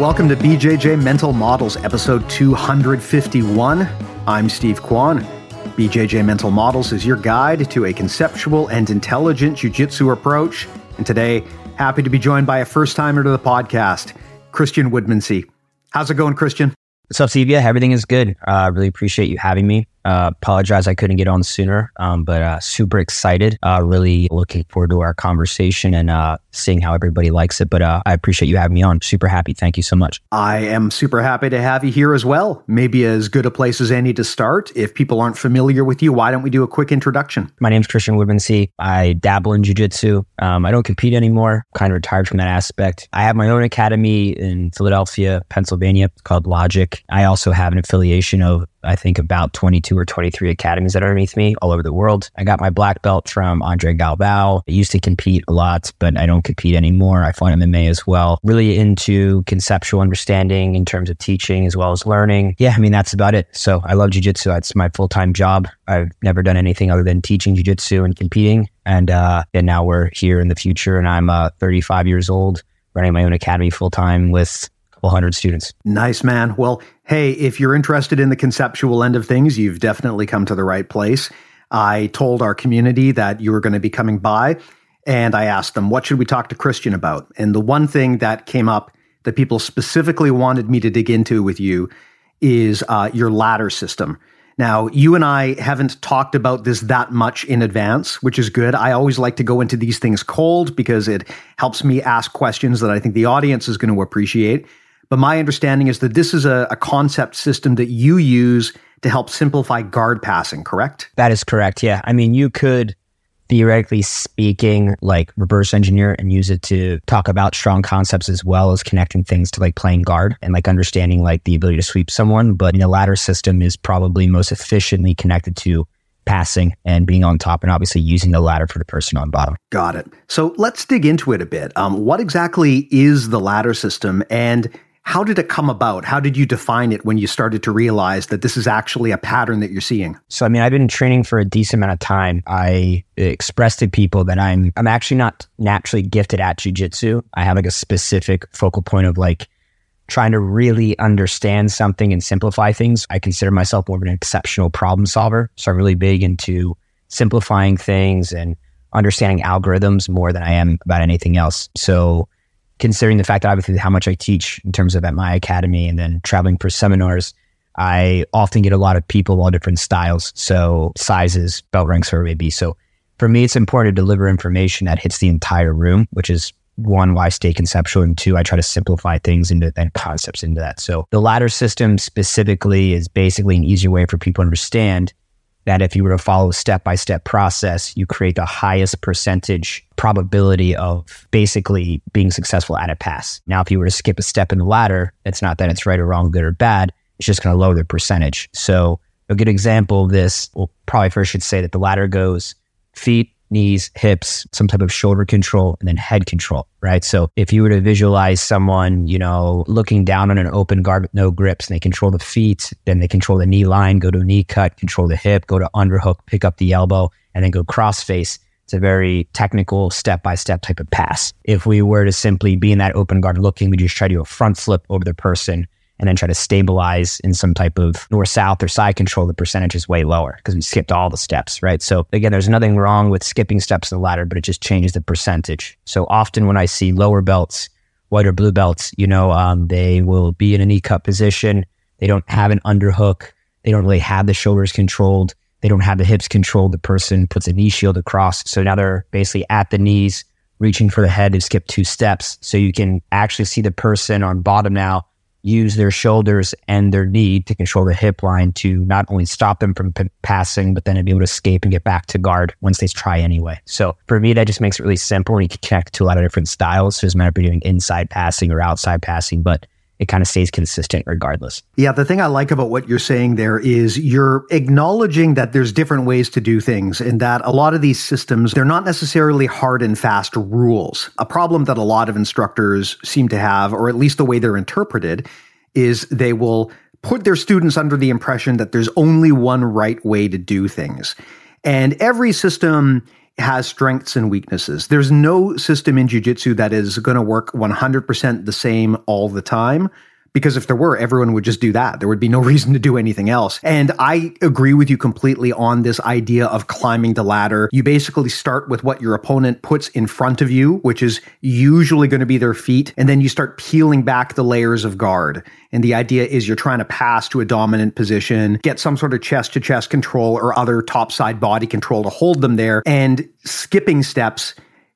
Welcome to BJJ Mental Models, episode 251. I'm Steve Kwan. BJJ Mental Models is your guide to a conceptual and intelligent jiu-jitsu approach. And today, happy to be joined by a first-timer to the podcast, Kristian Woodmansee. How's it going, Kristian? What's up, Steve? Everything is good. I uh, really appreciate you having me. Uh, apologize I couldn't get on sooner, um, but uh, super excited. Uh, really looking forward to our conversation and uh, seeing how everybody likes it. But uh, I appreciate you having me on. Super happy. Thank you so much. I am super happy to have you here as well. Maybe as good a place as any to start. If people aren't familiar with you, why don't we do a quick introduction? My name's Kristian Woodmansee. I dabble in jujitsu. Um, I don't compete anymore. Kind of retired from that aspect. I have my own academy in Philadelphia, Pennsylvania called Logic. I also have an affiliation of I think about 22 or 23 academies that are underneath me all over the world. I got my black belt from André Galvão. I used to compete a lot, but I don't compete anymore. I fight MMA as well. Really into conceptual understanding in terms of teaching as well as learning. Yeah, I mean, that's about it. So I love jujitsu. It's my full time job. I've never done anything other than teaching jujitsu and competing. And, uh, and now we're here in the future and I'm uh, 35 years old running my own academy full time with couple hundred students. Nice, man. Well, hey, if you're interested in the conceptual end of things, you've definitely come to the right place. I told our community that you were going to be coming by, and I asked them, what should we talk to Kristian about? And the one thing that came up that people specifically wanted me to dig into with you is uh, your ladder system. Now, you and I haven't talked about this that much in advance, which is good. I always like to go into these things cold because it helps me ask questions that I think the audience is going to appreciate. But my understanding is that this is a, a concept system that you use to help simplify guard passing, correct? That is correct. Yeah. I mean, you could theoretically speaking, like reverse engineer and use it to talk about strong concepts as well as connecting things to like playing guard and like understanding like the ability to sweep someone. But the ladder system is probably most efficiently connected to passing and being on top and obviously using the ladder for the person on bottom. Got it. So let's dig into it a bit. Um, what exactly is the ladder system and how did it come about? How did you define it when you started to realize that this is actually a pattern that you're seeing? So, I mean, I've been training for a decent amount of time. I expressed to people that I'm I'm actually not naturally gifted at jujitsu. I have like a specific focal point of like trying to really understand something and simplify things. I consider myself more of an exceptional problem solver. So I'm really big into simplifying things and understanding algorithms more than I am about anything else. So considering the fact that obviously how much I teach in terms of at my academy and then traveling for seminars, I often get a lot of people of all different styles. So sizes, belt ranks, or maybe. So for me, it's important to deliver information that hits the entire room, which is one, why I stay conceptual, and two, I try to simplify things into and concepts into that. So the ladder system specifically is basically an easier way for people to understand that if you were to follow a step by step process, you create the highest percentage probability of basically being successful at a pass. Now, if you were to skip a step in the ladder, it's not that it's right or wrong, good or bad. It's just going to lower the percentage. So a good example of this, well, probably first should say that the ladder goes feet, knees, hips, some type of shoulder control, and then head control, right? So if you were to visualize someone, you know, looking down on an open guard with no grips and they control the feet, then they control the knee line, go to knee cut, control the hip, go to underhook, pick up the elbow, and then go cross face. It's a very technical step by step type of pass. If we were to simply be in that open guard looking, we just try to do a front flip over the person and then try to stabilize in some type of north south or side control, the percentage is way lower because we skipped all the steps, right? So again, there's nothing wrong with skipping steps in the ladder, but it just changes the percentage. So often when I see lower belts, white or blue belts, you know, um, they will be in a knee cut position. They don't have an underhook. They don't really have the shoulders controlled. They don't have the hips controlled. The person puts a knee shield across. So now they're basically at the knees, reaching for the head to skip two steps. So you can actually see the person on bottom now use their shoulders and their knee to control the hip line to not only stop them from p- passing, but then to be able to escape and get back to guard once they try anyway. So for me, that just makes it really simple and you can connect to a lot of different styles. So it doesn't matter if you're doing inside passing or outside passing, but it kind of stays consistent regardless. Yeah, the thing I like about what you're saying there is you're acknowledging that there's different ways to do things and that a lot of these systems, they're not necessarily hard and fast rules. A problem that a lot of instructors seem to have, or at least the way they're interpreted, is they will put their students under the impression that there's only one right way to do things. And every system has strengths and weaknesses. There's no system in jiu-jitsu that is going to work 100% the same all the time. Because if there were, everyone would just do that. There would be no reason to do anything else. And I agree with you completely on this idea of climbing the ladder. You basically start with what your opponent puts in front of you, which is usually going to be their feet. And then you start peeling back the layers of guard. And the idea is you're trying to pass to a dominant position, get some sort of chest to chest control or other topside body control to hold them there and skipping steps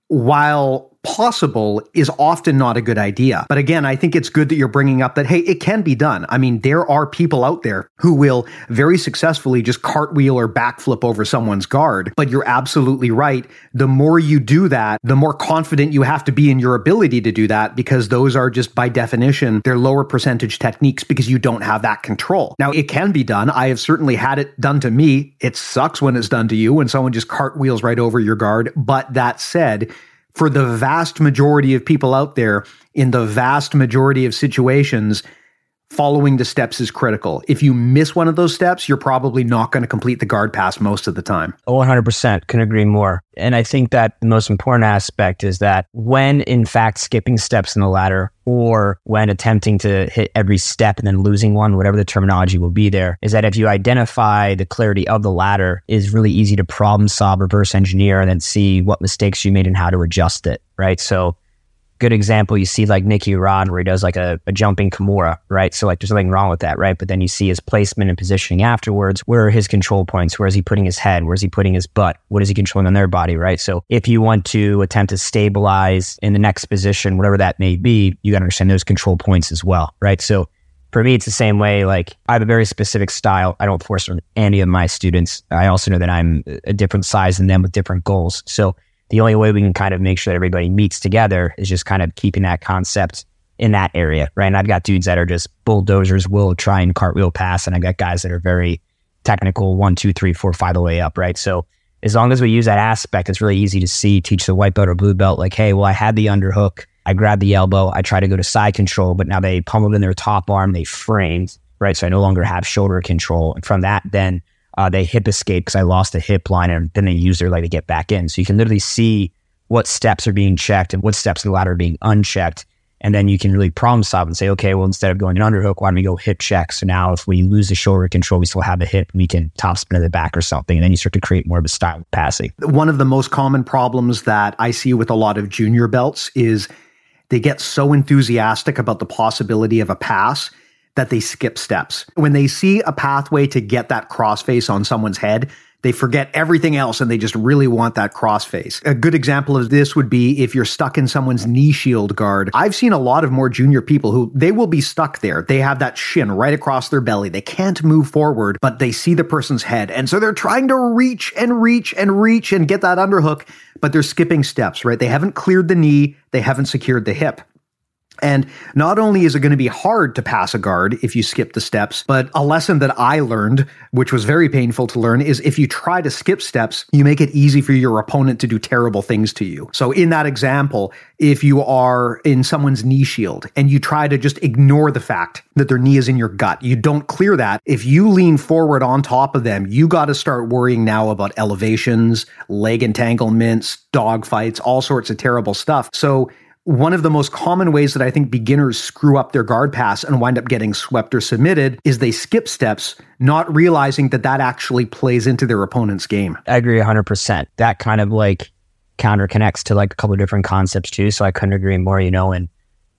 while possible is often not a good idea. But again, I think it's good that you're bringing up that, hey, it can be done. I mean, there are people out there who will very successfully just cartwheel or backflip over someone's guard. But you're absolutely right. The more you do that, the more confident you have to be in your ability to do that because those are just by definition, they're lower percentage techniques because you don't have that control. Now, it can be done. I have certainly had it done to me. It sucks when it's done to you when someone just cartwheels right over your guard. But that said, for the vast majority of people out there in the vast majority of situations, following the steps is critical. If you miss one of those steps, you're probably not going to complete the guard pass most of the time. 100% can agree more. And I think that the most important aspect is that when in fact skipping steps in the ladder or when attempting to hit every step and then losing one, whatever the terminology will be there, is that if you identify the clarity of the ladder is really easy to problem solve, reverse engineer, and then see what mistakes you made and how to adjust it. Right. So good example, you see like Nicky Rod where he does like a, a, jumping Kimura, right? So like there's nothing wrong with that, right? But then you see his placement and positioning afterwards. Where are his control points? Where is he putting his head? Where is he putting his butt? What is he controlling on their body, right? So if you want to attempt to stabilize in the next position, whatever that may be, you got to understand those control points as well, right? So for me, it's the same way. Like I have a very specific style. I don't force on any of my students. I also know that I'm a different size than them with different goals. So the only way we can kind of make sure that everybody meets together is just kind of keeping that concept in that area, right? And I've got dudes that are just bulldozers, will try and cartwheel pass, and I've got guys that are very technical, one, two, three, four, five the way up, right? So as long as we use that aspect, it's really easy to see, teach the white belt or blue belt, like, hey, well, I had the underhook, I grabbed the elbow, I try to go to side control, but now they pummeled in their top arm, they framed, right? So I no longer have shoulder control. And from that, then uh, they hip escape because I lost a hip line and then they use their leg to get back in. So you can literally see what steps are being checked and what steps in the ladder are being unchecked. And then you can really problem solve and say, okay, well, instead of going an underhook, why don't we go hip check? So now if we lose the shoulder control, we still have the hip, we can top spin to the back or something. And then you start to create more of a style of passing. One of the most common problems that I see with a lot of junior belts is they get so enthusiastic about the possibility of a pass that they skip steps. When they see a pathway to get that crossface on someone's head, they forget everything else and they just really want that crossface. A good example of this would be if you're stuck in someone's knee shield guard. I've seen a lot of more junior people who they will be stuck there. They have that shin right across their belly. They can't move forward, but they see the person's head. And so they're trying to reach and reach and reach and get that underhook, but they're skipping steps, right? They haven't cleared the knee. They haven't secured the hip. And not only is it going to be hard to pass a guard if you skip the steps, but a lesson that I learned, which was very painful to learn, is if you try to skip steps, you make it easy for your opponent to do terrible things to you. So in that example, if you are in someone's knee shield and you try to just ignore the fact that their knee is in your gut, you don't clear that. If you lean forward on top of them, you got to start worrying now about elevations, leg entanglements, dog fights, all sorts of terrible stuff. So one of the most common ways that I think beginners screw up their guard pass and wind up getting swept or submitted is they skip steps, not realizing that that actually plays into their opponent's game. I agree 100%. That kind of like counter connects to like a couple different concepts too. So I couldn't agree more, you know. And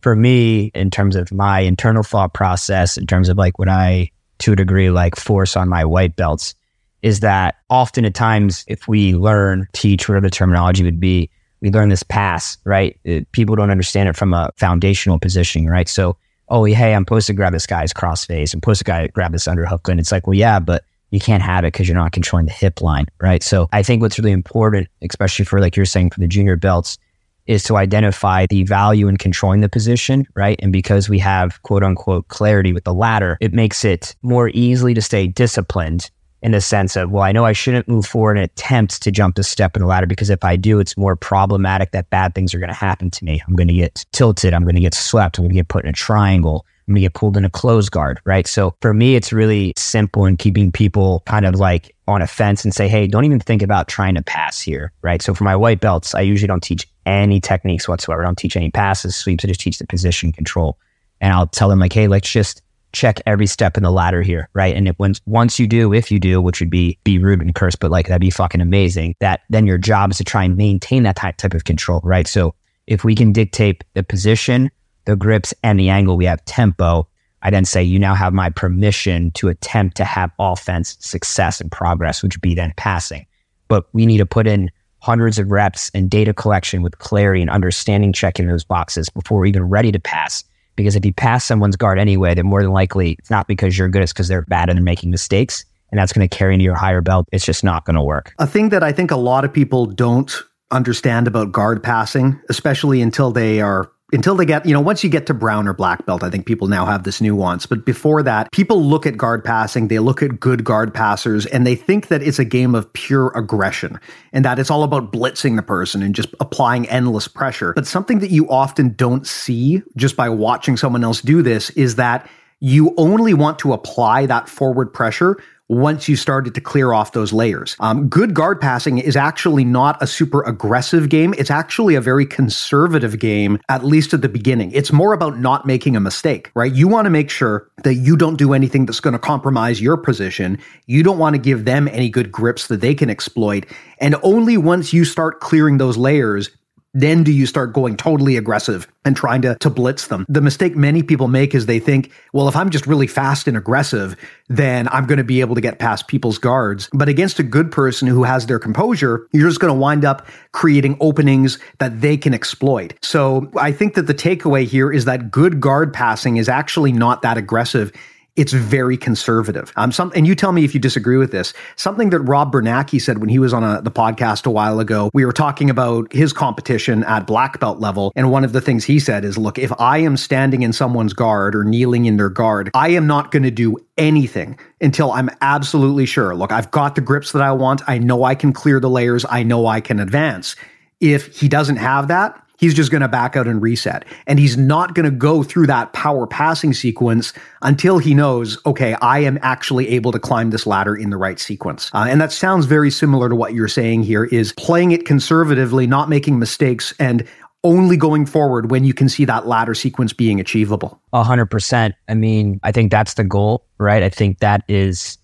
for me, in terms of my internal thought process, in terms of like what I to a degree like force on my white belts is that often at times if we learn, teach, whatever the terminology would be, we learn this pass, right? It, people don't understand it from a foundational positioning, right? So, oh, hey, I'm supposed to grab this guy's crossface. I'm supposed to guy, grab this underhook. And it's like, well, yeah, but you can't have it because you're not controlling the hip line, right? So I think what's really important, especially for like you're saying for the junior belts, is to identify the value in controlling the position, right? And because we have quote unquote clarity with the ladder, it makes it more easily to stay disciplined in the sense of, well, I know I shouldn't move forward and attempt to jump the step in the ladder because if I do, it's more problematic that bad things are going to happen to me. I'm going to get tilted. I'm going to get swept. I'm going to get put in a triangle. I'm going to get pulled in a close guard, right? So for me, it's really simple in keeping people kind of like on a fence and say, hey, don't even think about trying to pass here, right? So for my white belts, I usually don't teach any techniques whatsoever. I don't teach any passes, sweeps. I just teach the position control. And I'll tell them like, hey, let's just check every step in the ladder here, right? And if once once you do, if you do, which would be be rude and curse, but like that'd be fucking amazing. That then your job is to try and maintain that type type of control, right? So if we can dictate the position, the grips, and the angle, we have tempo. I then say you now have my permission to attempt to have offense success and progress, which would be then passing. But we need to put in hundreds of reps and data collection with clarity and understanding checking those boxes before we're even ready to pass. Because if you pass someone's guard anyway, then more than likely it's not because you're good, it's because they're bad and they're making mistakes. And that's going to carry into your higher belt. It's just not going to work. A thing that I think a lot of people don't understand about guard passing, especially until they are until they get, you know, once you get to brown or black belt, I think people now have this nuance. But before that, people look at guard passing, they look at good guard passers, and they think that it's a game of pure aggression and that it's all about blitzing the person and just applying endless pressure. But something that you often don't see just by watching someone else do this is that you only want to apply that forward pressure once you started to clear off those layers. Um, good guard passing is actually not a super aggressive game. It's actually a very conservative game, at least at the beginning. It's more about not making a mistake, right? You want to make sure that you don't do anything that's going to compromise your position. You don't want to give them any good grips that they can exploit. And only once you start clearing those layers then do you start going totally aggressive and trying to, to blitz them. The mistake many people make is they think, well, if I'm just really fast and aggressive, then I'm going to be able to get past people's guards. But against a good person who has their composure, you're just going to wind up creating openings that they can exploit. So I think that the takeaway here is that good guard passing is actually not that aggressive it's very conservative. Um, some, and you tell me if you disagree with this. Something that Rob Biernacki said when he was on a, the podcast a while ago, we were talking about his competition at black belt level. And one of the things he said is, look, if I am standing in someone's guard or kneeling in their guard, I am not going to do anything until I'm absolutely sure. Look, I've got the grips that I want. I know I can clear the layers. I know I can advance. If he doesn't have that, He's just going to back out and reset. And he's not going to go through that power passing sequence until he knows, okay, I am actually able to climb this ladder in the right sequence. Uh, and that sounds very similar to what you're saying here is playing it conservatively, not making mistakes and only going forward when you can see that ladder sequence being achievable. A hundred percent. I mean, I think that's the goal, right? I think that is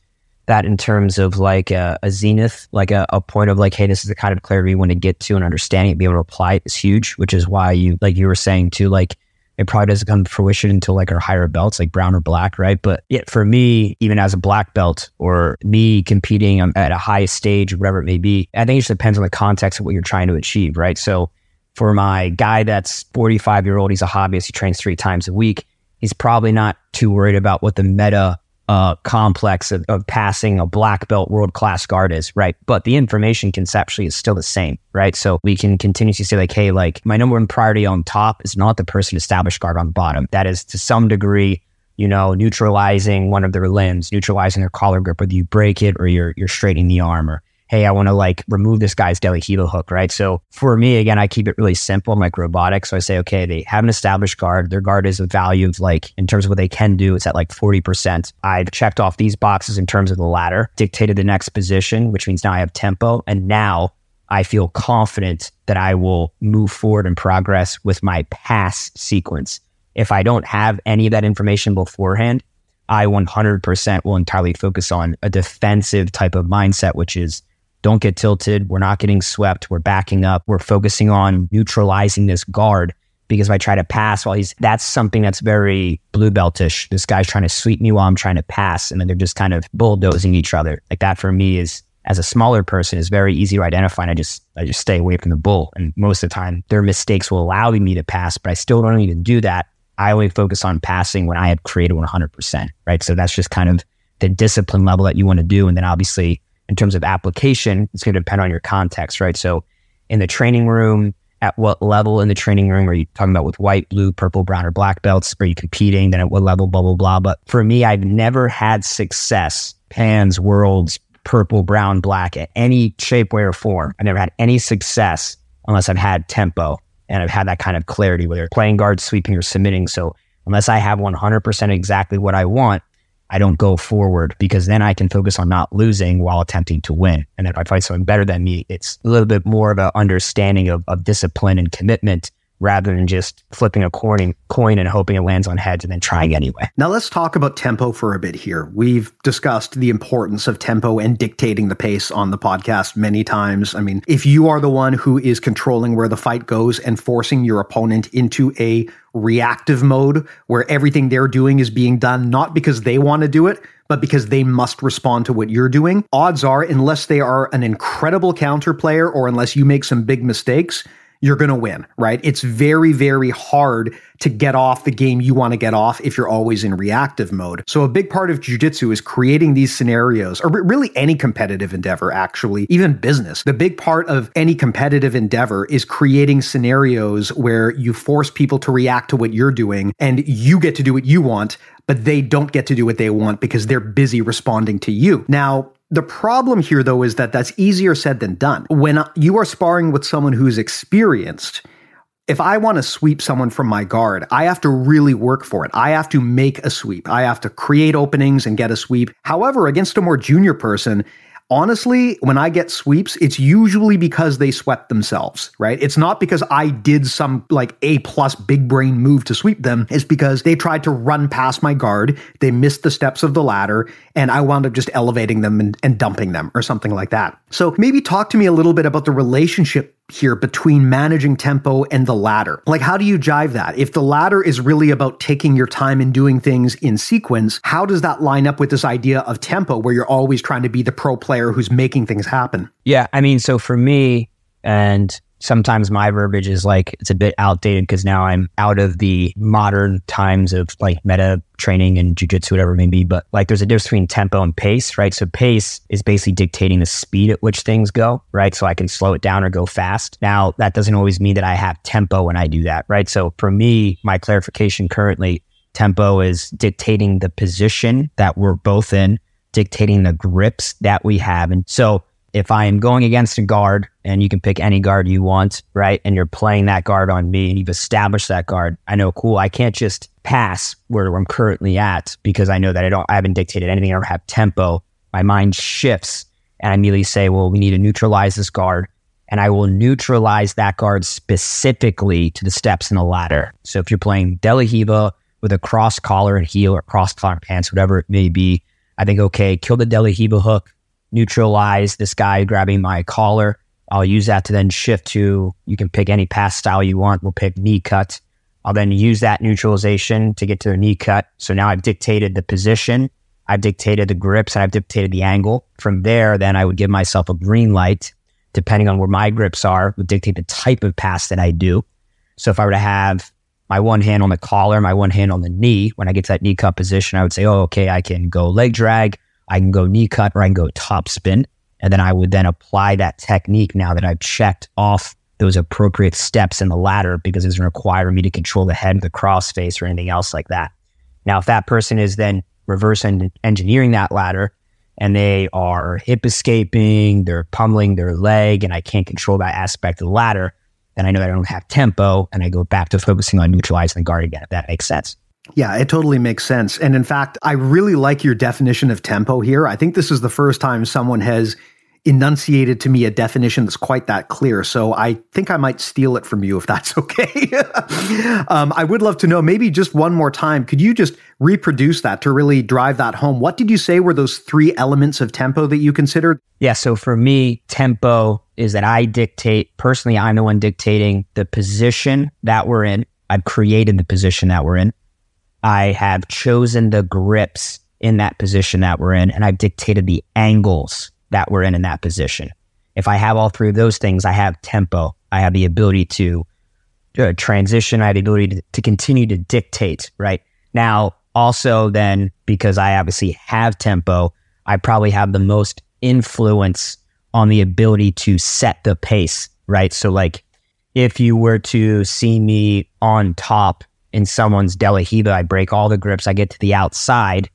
that in terms of like a, a zenith, like a, a, point of like, hey, this is the kind of clarity we want to get to and understanding be able to apply it is huge, which is why you, like you were saying too, like it probably doesn't come to fruition until like our higher belts, like brown or black, right? But yet for me, even as a black belt or me competing um, at a high stage, whatever it may be, I think it just depends on the context of what you're trying to achieve, right? So for my guy that's 45 year old, he's a hobbyist, he trains three times a week. He's probably not too worried about what the meta uh, complex of, of, passing a black belt world class guard is, right? But the information conceptually is still the same, right? So we can continuously say like, hey, like my number one priority on top is not the person established guard on the bottom. That is to some degree, you know, neutralizing one of their limbs, neutralizing their collar grip, whether you break it or you're you're straightening the arm or hey, I want to like remove this guy's deli heel hook, right? So for me, again, I keep it really simple. I'm like robotic. So I say, okay, they have an established guard. Their guard is a value of like, in terms of what they can do, it's at like 40%. I've checked off these boxes in terms of the ladder, dictated the next position, which means now I have tempo. And now I feel confident that I will move forward and progress with my pass sequence. If I don't have any of that information beforehand, I 100% will entirely focus on a defensive type of mindset, which is don't get tilted. We're not getting swept. We're backing up. We're focusing on neutralizing this guard because if I try to pass while he's, that's something that's very blue beltish. This guy's trying to sweep me while I'm trying to pass. And then they're just kind of bulldozing each other. Like that for me is, as a smaller person, is very easy to identify. And I just, I just stay away from the bull. And most of the time, their mistakes will allow me to pass, but I still don't need to do that. I only focus on passing when I have created 100%, right? So that's just kind of the discipline level that you want to do. And then obviously, in terms of application, it's going to depend on your context, right? So in the training room, at what level in the training room are you talking about with white, blue, purple, brown, or black belts? Are you competing? Then at what level, blah, blah, blah. But for me, I've never had success, pans, worlds, purple, brown, black, at any shape, way, or form. I've never had any success unless I've had tempo and I've had that kind of clarity, whether playing guard, sweeping, or submitting. So unless I have 100% exactly what I want, I don't go forward because then I can focus on not losing while attempting to win. And if I find someone better than me, it's a little bit more of an understanding of, of discipline and commitment rather than just flipping a coin, coin and hoping it lands on heads and then trying anyway. Now let's talk about tempo for a bit here. We've discussed the importance of tempo and dictating the pace on the podcast many times. I mean, if you are the one who is controlling where the fight goes and forcing your opponent into a reactive mode where everything they're doing is being done not because they want to do it, but because they must respond to what you're doing, odds are, unless they are an incredible counter player or unless you make some big mistakes, you're going to win, right? It's very, very hard to get off the game you want to get off if you're always in reactive mode. So a big part of jujitsu is creating these scenarios, or really any competitive endeavor, actually, even business. The big part of any competitive endeavor is creating scenarios where you force people to react to what you're doing and you get to do what you want, but they don't get to do what they want because they're busy responding to you. Now, the problem here, though, is that that's easier said than done. When you are sparring with someone who's experienced, if I want to sweep someone from my guard, I have to really work for it. I have to make a sweep. I have to create openings and get a sweep. However, against a more junior person, honestly, when I get sweeps, it's usually because they swept themselves, right? It's not because I did some like A plus big brain move to sweep them. It's because they tried to run past my guard. They missed the steps of the ladder and I wound up just elevating them and, and dumping them or something like that. So maybe talk to me a little bit about the relationship here between managing tempo and the ladder. Like, how do you jive that? If the ladder is really about taking your time and doing things in sequence, how does that line up with this idea of tempo where you're always trying to be the pro player who's making things happen? Yeah. I mean, so for me, and sometimes my verbiage is like it's a bit outdated because now I'm out of the modern times of like meta training and jujitsu, whatever it may be. But like there's a difference between tempo and pace, right? So pace is basically dictating the speed at which things go, right? So I can slow it down or go fast. Now that doesn't always mean that I have tempo when I do that, right? So for me, my clarification currently, tempo is dictating the position that we're both in, dictating the grips that we have. And so if I am going against a guard and you can pick any guard you want, right? And you're playing that guard on me and you've established that guard, I know, cool. I can't just pass where I'm currently at because I know that I don't, I haven't dictated anything. I don't have tempo. My mind shifts and I immediately say, well, we need to neutralize this guard. And I will neutralize that guard specifically to the steps in the ladder. So if you're playing De La with a cross collar and heel or cross collar pants, whatever it may be, I think, okay, kill the De La hook neutralize this guy grabbing my collar. I'll use that to then shift to, you can pick any pass style you want. We'll pick knee cut. I'll then use that neutralization to get to a knee cut. So now I've dictated the position. I've dictated the grips and I've dictated the angle. From there, then I would give myself a green light, depending on where my grips are, would dictate the type of pass that I do. So if I were to have my one hand on the collar, my one hand on the knee, when I get to that knee cut position, I would say, oh, okay, I can go leg drag. I can go knee cut or I can go top spin. And then I would then apply that technique now that I've checked off those appropriate steps in the ladder because it doesn't require me to control the head, the crossface, or anything else like that. Now, if that person is then reverse engineering that ladder and they are hip escaping, they're pummeling their leg, and I can't control that aspect of the ladder, then I know that I don't have tempo and I go back to focusing on neutralizing the guard again, if that makes sense. Yeah, it totally makes sense. And in fact, I really like your definition of tempo here. I think this is the first time someone has enunciated to me a definition that's quite that clear. So I think I might steal it from you if that's okay. um, I would love to know, maybe just one more time, could you just reproduce that to really drive that home? What did you say were those three elements of tempo that you considered? Yeah. So for me, tempo is that I dictate, personally, I'm the one dictating the position that we're in I've created the position that we're in. I have chosen the grips in that position that we're in, and I've dictated the angles that we're in in that position. If I have all three of those things, I have tempo. I have the ability to uh, transition. I have the ability to, to continue to dictate, right? Now, also, then, because I obviously have tempo, I probably have the most influence on the ability to set the pace, right? So, like, if you were to see me on top in someone's De La Riva, I break all the grips, I get to the outside,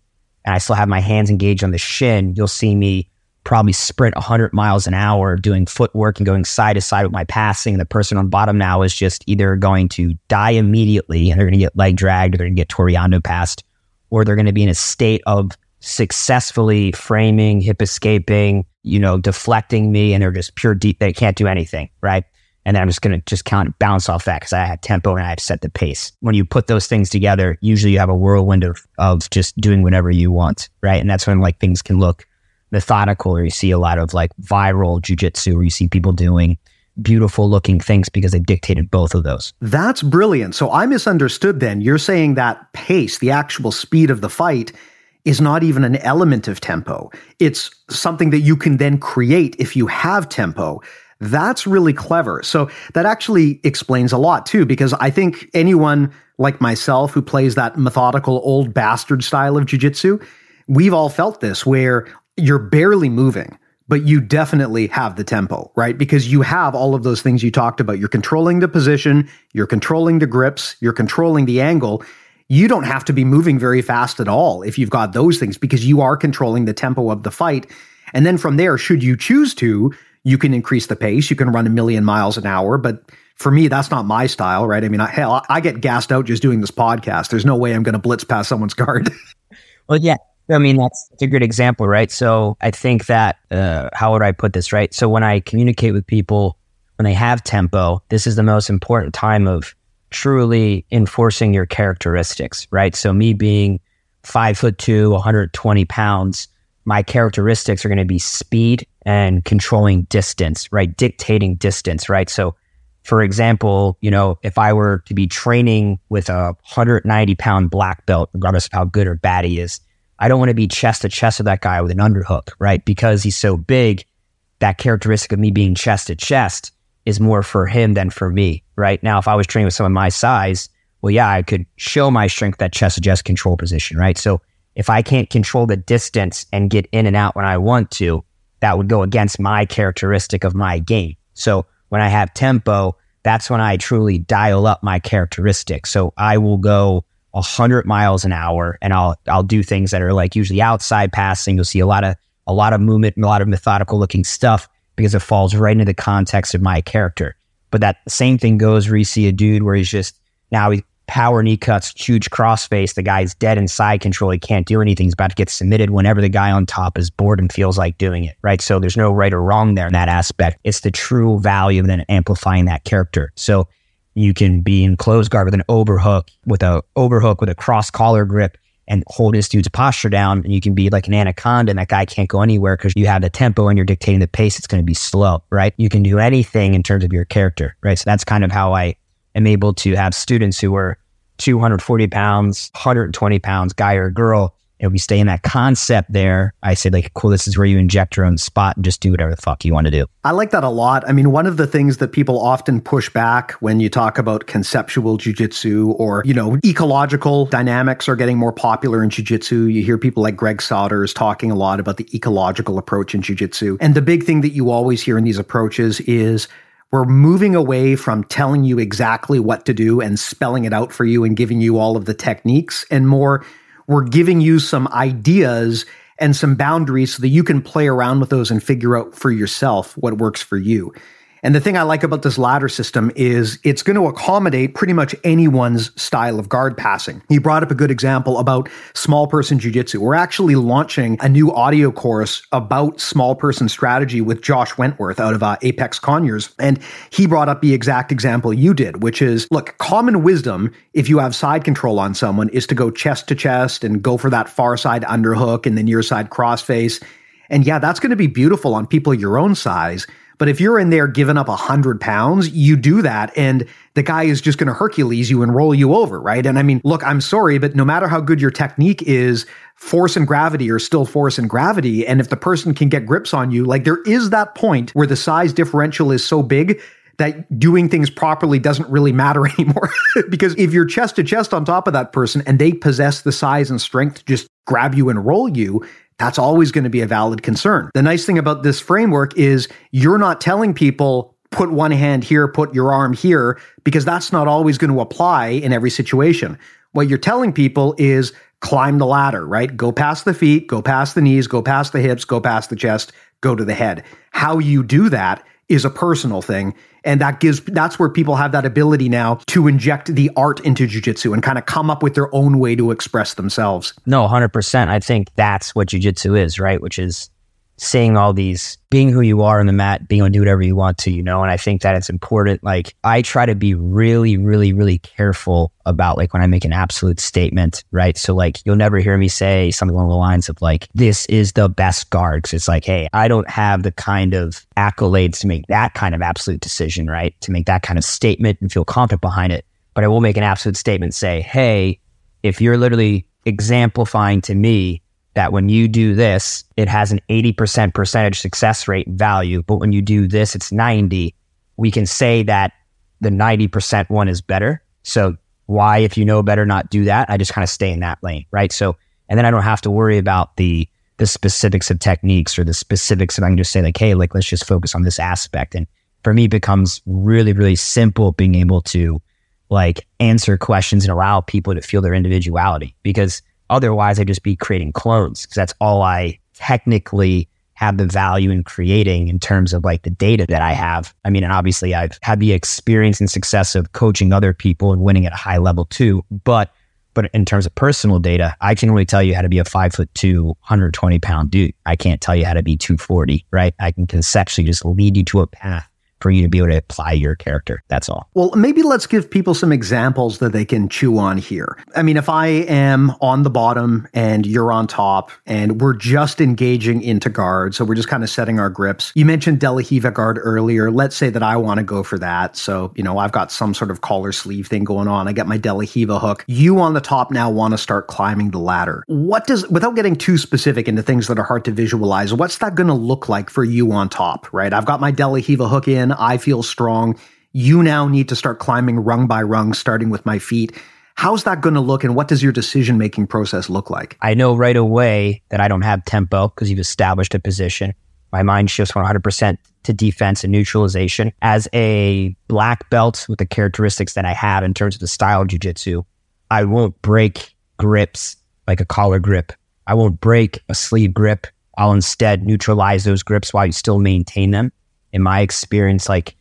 and I still have my hands engaged on the shin, you'll see me probably sprint 100 miles an hour doing footwork and going side to side with my passing. The person on bottom now is just either going to die immediately and they're going to get leg dragged or they're going to get toreando passed, or they're going to be in a state of successfully framing, hip escaping, you know, deflecting me, and they're just pure deep. They can't do anything, right? And then I'm just going to just count bounce off that because I had tempo and I have set the pace. When you put those things together, usually you have a whirlwind of, of just doing whatever you want, right? And that's when like things can look methodical or you see a lot of like viral jujitsu where you see people doing beautiful looking things because they dictated both of those. That's brilliant. So I misunderstood then. You're saying that pace, the actual speed of the fight, is not even an element of tempo. It's something that you can then create if you have tempo. That's really clever. So that actually explains a lot too, because I think anyone like myself who plays that methodical old bastard style of jujitsu, we've all felt this where you're barely moving, but you definitely have the tempo, right? Because you have all of those things you talked about. You're controlling the position, you're controlling the grips, you're controlling the angle. You don't have to be moving very fast at all if you've got those things because you are controlling the tempo of the fight. And then from there, should you choose to, you can increase the pace. You can run a million miles an hour, but for me, that's not my style, right? I mean, I, hell, I get gassed out just doing this podcast. There's no way I'm going to blitz past someone's guard. well, yeah. I mean, that's, that's a good example, right? So I think that, uh, how would I put this, right? So when I communicate with people, when they have tempo, this is the most important time of truly enforcing your characteristics, right? So me being five foot two, 120 pounds, my characteristics are going to be speed and controlling distance, right? Dictating distance, right? So, for example, you know, if I were to be training with a 190 pound black belt, regardless of how good or bad he is, I don't want to be chest to chest with that guy with an underhook, right? Because he's so big, that characteristic of me being chest to chest is more for him than for me, right? Now, if I was training with someone my size, well, yeah, I could show my strength that chest to chest control position, right? So if I can't control the distance and get in and out when I want to, that would go against my characteristic of my game. So when I have tempo, that's when I truly dial up my characteristic. So I will go 100 miles an hour and I'll I'll do things that are like usually outside passing. You'll see a lot of a lot of movement, a lot of methodical looking stuff because it falls right into the context of my character. But that same thing goes where you see a dude where he's just now he power knee cuts, huge crossface. The guy's dead in side control. He can't do anything. He's about to get submitted whenever the guy on top is bored and feels like doing it, right? So there's no right or wrong there in that aspect. It's the true value of then amplifying that character. So you can be in closed guard with an overhook, with a overhook with a cross collar grip and hold this dude's posture down. And you can be like an anaconda and that guy can't go anywhere because you have the tempo and you're dictating the pace. It's going to be slow, right? You can do anything in terms of your character, right? So that's kind of how I am able to have students who are 240 pounds, 120 pounds, guy or girl, and we stay in that concept there, I say like, cool, this is where you inject your own spot and just do whatever the fuck you want to do. I like that a lot. I mean, one of the things that people often push back when you talk about conceptual jujitsu or, you know, ecological dynamics are getting more popular in jujitsu. You hear people like Greg Souders talking a lot about the ecological approach in jujitsu. And the big thing that you always hear in these approaches is we're moving away from telling you exactly what to do and spelling it out for you and giving you all of the techniques and more, we're giving you some ideas and some boundaries so that you can play around with those and figure out for yourself what works for you. And the thing I like about this ladder system is it's going to accommodate pretty much anyone's style of guard passing. You brought up a good example about small person jujitsu. We're actually launching a new audio course about small person strategy with Josh Wentworth out of uh, Apex Conyers. And he brought up the exact example you did, which is look, common wisdom, if you have side control on someone, is to go chest to chest and go for that far side underhook and the near side crossface And yeah, that's going to be beautiful on people your own size. But if you're in there giving up 100 pounds, you do that, and the guy is just going to Hercules you and roll you over, right? And I mean, look, I'm sorry, but no matter how good your technique is, force and gravity are still force and gravity. And if the person can get grips on you, like there is that point where the size differential is so big that doing things properly doesn't really matter anymore. because if you're chest to chest on top of that person and they possess the size and strength to just grab you and roll you, that's always going to be a valid concern. The nice thing about this framework is you're not telling people, put one hand here, put your arm here, because that's not always going to apply in every situation. What you're telling people is climb the ladder, right? Go past the feet, go past the knees, go past the hips, go past the chest, go to the head. How you do that is a personal thing. And that gives that's where people have that ability now to inject the art into jujitsu and kind of come up with their own way to express themselves. No 100% i think that's what jujitsu is right? Which is saying all these, being who you are on the mat, being able to do whatever you want to, you know? And I think that it's important. Like, I try to be really, really, really careful about like when I make an absolute statement, right? So, like, you'll never hear me say something along the lines of like, this is the best guard. Cause it's like, hey, I don't have the kind of accolades to make that kind of absolute decision, right? To make that kind of statement and feel confident behind it. But I will make an absolute statement, say, hey, if you're literally exemplifying to me that when you do this, it has an 80% percentage success rate value. But when you do this, it's 90. We can say that the 90% one is better. So why, if you know better, not do that? I just kind of stay in that lane. Right. So, and then I don't have to worry about the, the specifics of techniques or the specifics And I can just say like, Hey, like, let's just focus on this aspect. And for me, becomes really, really simple being able to like answer questions and allow people to feel their individuality because Otherwise, I'd just be creating clones because that's all I technically have the value in creating in terms of like the data that I have. I mean, and obviously I've had the experience and success of coaching other people and winning at a high level too. But but in terms of personal data, I can only tell you how to be a five foot two, 120 pound dude. I can't tell you how to be 240, right? I can conceptually just lead you to a path for you to be able to apply your character. That's all. Well, maybe let's give people some examples that they can chew on here. I mean, if I am on the bottom and you're on top and we're just engaging into guard, so we're just kind of setting our grips. You mentioned De La Riva guard earlier. Let's say that I want to go for that. So, you know, I've got some sort of collar sleeve thing going on. I get my De La Riva hook. You on the top now want to start climbing the ladder. What does, without getting too specific into things that are hard to visualize, what's that going to look like for you on top, right? I've got my De La Riva hook in. I feel strong. You now need to start climbing rung by rung, starting with my feet. How's that going to look and what does your decision making process look like? I know right away that I don't have tempo because you've established a position. My mind shifts 100% to defense and neutralization. As a black belt with the characteristics that I have in terms of the style of jujitsu, I won't break grips like a collar grip. I won't break a sleeve grip. I'll instead neutralize those grips while you still maintain them in my experience, like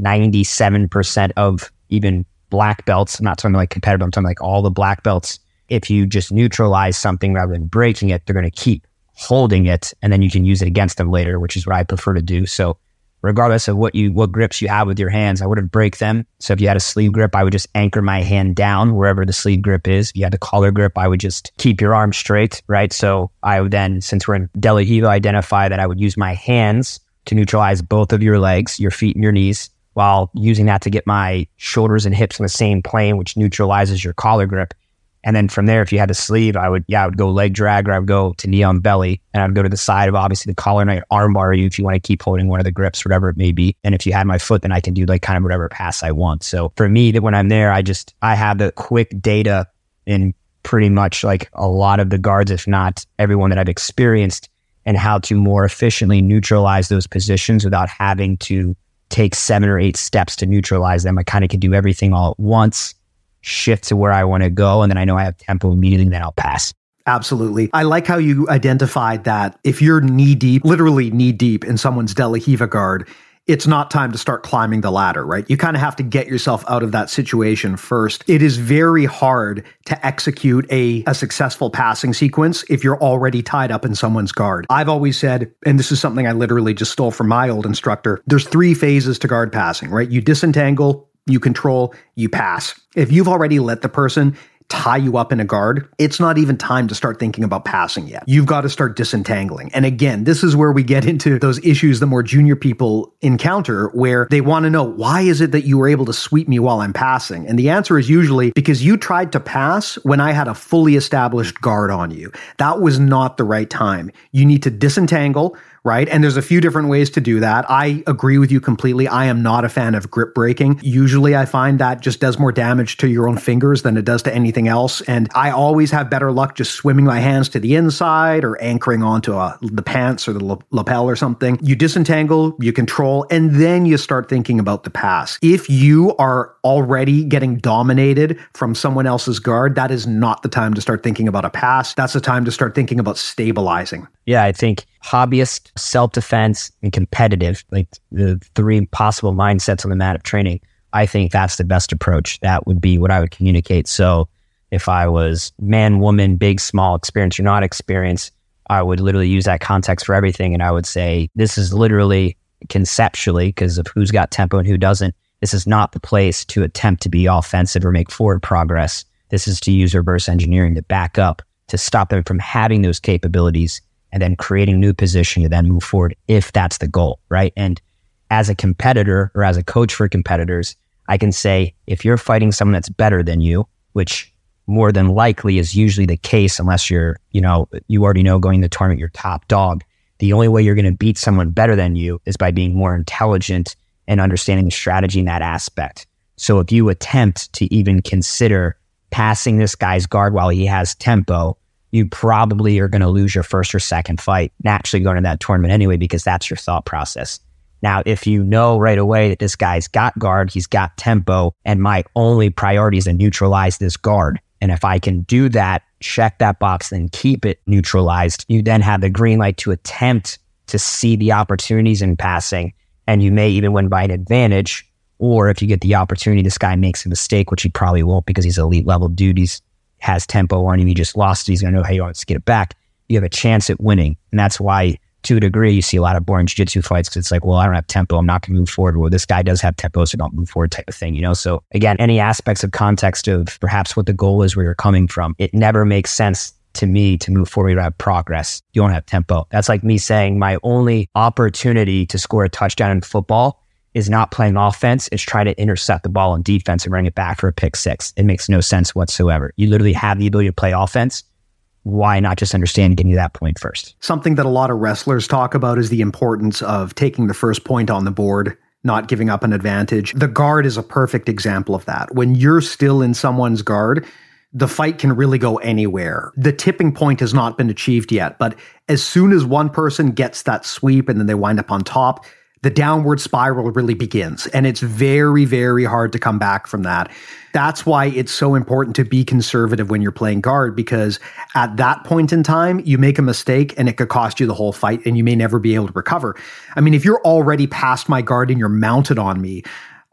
97% of even black belts, I'm not talking like competitive, I'm talking like all the black belts. If you just neutralize something rather than breaking it, they're going to keep holding it and then you can use it against them later, which is what I prefer to do. So regardless of what you, what grips you have with your hands, I wouldn't break them. So if you had a sleeve grip, I would just anchor my hand down wherever the sleeve grip is. If you had a collar grip, I would just keep your arm straight, right? So I would then, since we're in De La Riva, identify that I would use my hands to neutralize both of your legs, your feet and your knees, while using that to get my shoulders and hips on the same plane, which neutralizes your collar grip. And then from there, if you had a sleeve, I would, yeah, I would go leg drag or I would go to knee on belly and I would go to the side of obviously the collar and I arm bar you if you want to keep holding one of the grips, whatever it may be. And if you had my foot, then I can do like kind of whatever pass I want. So for me, that when I'm there, I just, I have the quick data in pretty much like a lot of the guards, if not everyone that I've experienced and how to more efficiently neutralize those positions without having to take seven or eight steps to neutralize them. I kind of can do everything all at once, shift to where I want to go, and then I know I have tempo immediately, then I'll pass. Absolutely. I like how you identified that if you're knee deep, literally knee deep in someone's De La Riva guard, it's not time to start climbing the ladder, right? You kind of have to get yourself out of that situation first. It is very hard to execute a, a successful passing sequence if you're already tied up in someone's guard. I've always said, and this is something I literally just stole from my old instructor, there's three phases to guard passing, right? You disentangle, you control, you pass. If you've already let the person tie you up in a guard, it's not even time to start thinking about passing yet. You've got to start disentangling. And again, this is where we get into those issues that more junior people encounter where they want to know why is it that you were able to sweep me while I'm passing? And the answer is usually because you tried to pass when I had a fully established guard on you. That was not the right time. You need to disentangle right? And there's a few different ways to do that. I agree with you completely. I am not a fan of grip breaking. Usually I find that just does more damage to your own fingers than it does to anything else. And I always have better luck just swimming my hands to the inside or anchoring onto a, the pants or the lapel or something. You disentangle, you control, and then you start thinking about the pass. If you are already getting dominated from someone else's guard, that is not the time to start thinking about a pass. That's the time to start thinking about stabilizing. Yeah, I think hobbyist, self defense, and competitive, like the three possible mindsets on the mat of training, I think that's the best approach. That would be what I would communicate. So if I was man, woman, big, small, experience or not experience, I would literally use that context for everything. And I would say, this is literally conceptually, because of who's got tempo and who doesn't, this is not the place to attempt to be offensive or make forward progress. This is to use reverse engineering to back up, to stop them from having those capabilities and then creating new position to then move forward if that's the goal, right? And as a competitor or as a coach for competitors, I can say if you're fighting someone that's better than you, which more than likely is usually the case unless you're, you know, you already know going to the tournament, you're top dog. The only way you're going to beat someone better than you is by being more intelligent and understanding the strategy in that aspect. So if you attempt to even consider passing this guy's guard while he has tempo, you probably are going to lose your first or second fight naturally going to that tournament anyway, because that's your thought process. Now, if you know right away that this guy's got guard, he's got tempo, and my only priority is to neutralize this guard. And if I can do that, check that box and keep it neutralized, you then have the green light to attempt to see the opportunities in passing. And you may even win by an advantage. Or if you get the opportunity, this guy makes a mistake, which he probably won't because he's elite level dude. He's has tempo on him, he just lost it, he's going to know how he wants to get it back. You have a chance at winning. And that's why, to a degree, you see a lot of boring jiu-jitsu fights because it's like, well, I don't have tempo. I'm not going to move forward. Well, this guy does have tempo, so don't move forward type of thing, you know? So again, any aspects of context of perhaps what the goal is where you're coming from, it never makes sense to me to move forward have progress. You don't have tempo. That's like me saying my only opportunity to score a touchdown in football is not playing offense, it's trying to intercept the ball on defense and bring it back for a pick six. It makes no sense whatsoever. You literally have the ability to play offense. Why not just understand getting to that point first? Something that a lot of wrestlers talk about is the importance of taking the first point on the board, not giving up an advantage. The guard is a perfect example of that. When you're still in someone's guard, the fight can really go anywhere. The tipping point has not been achieved yet, but as soon as one person gets that sweep and then they wind up on top, the downward spiral really begins. And it's very, very hard to come back from that. That's why it's so important to be conservative when you're playing guard, because at that point in time, you make a mistake and it could cost you the whole fight and you may never be able to recover. I mean, if you're already past my guard and you're mounted on me,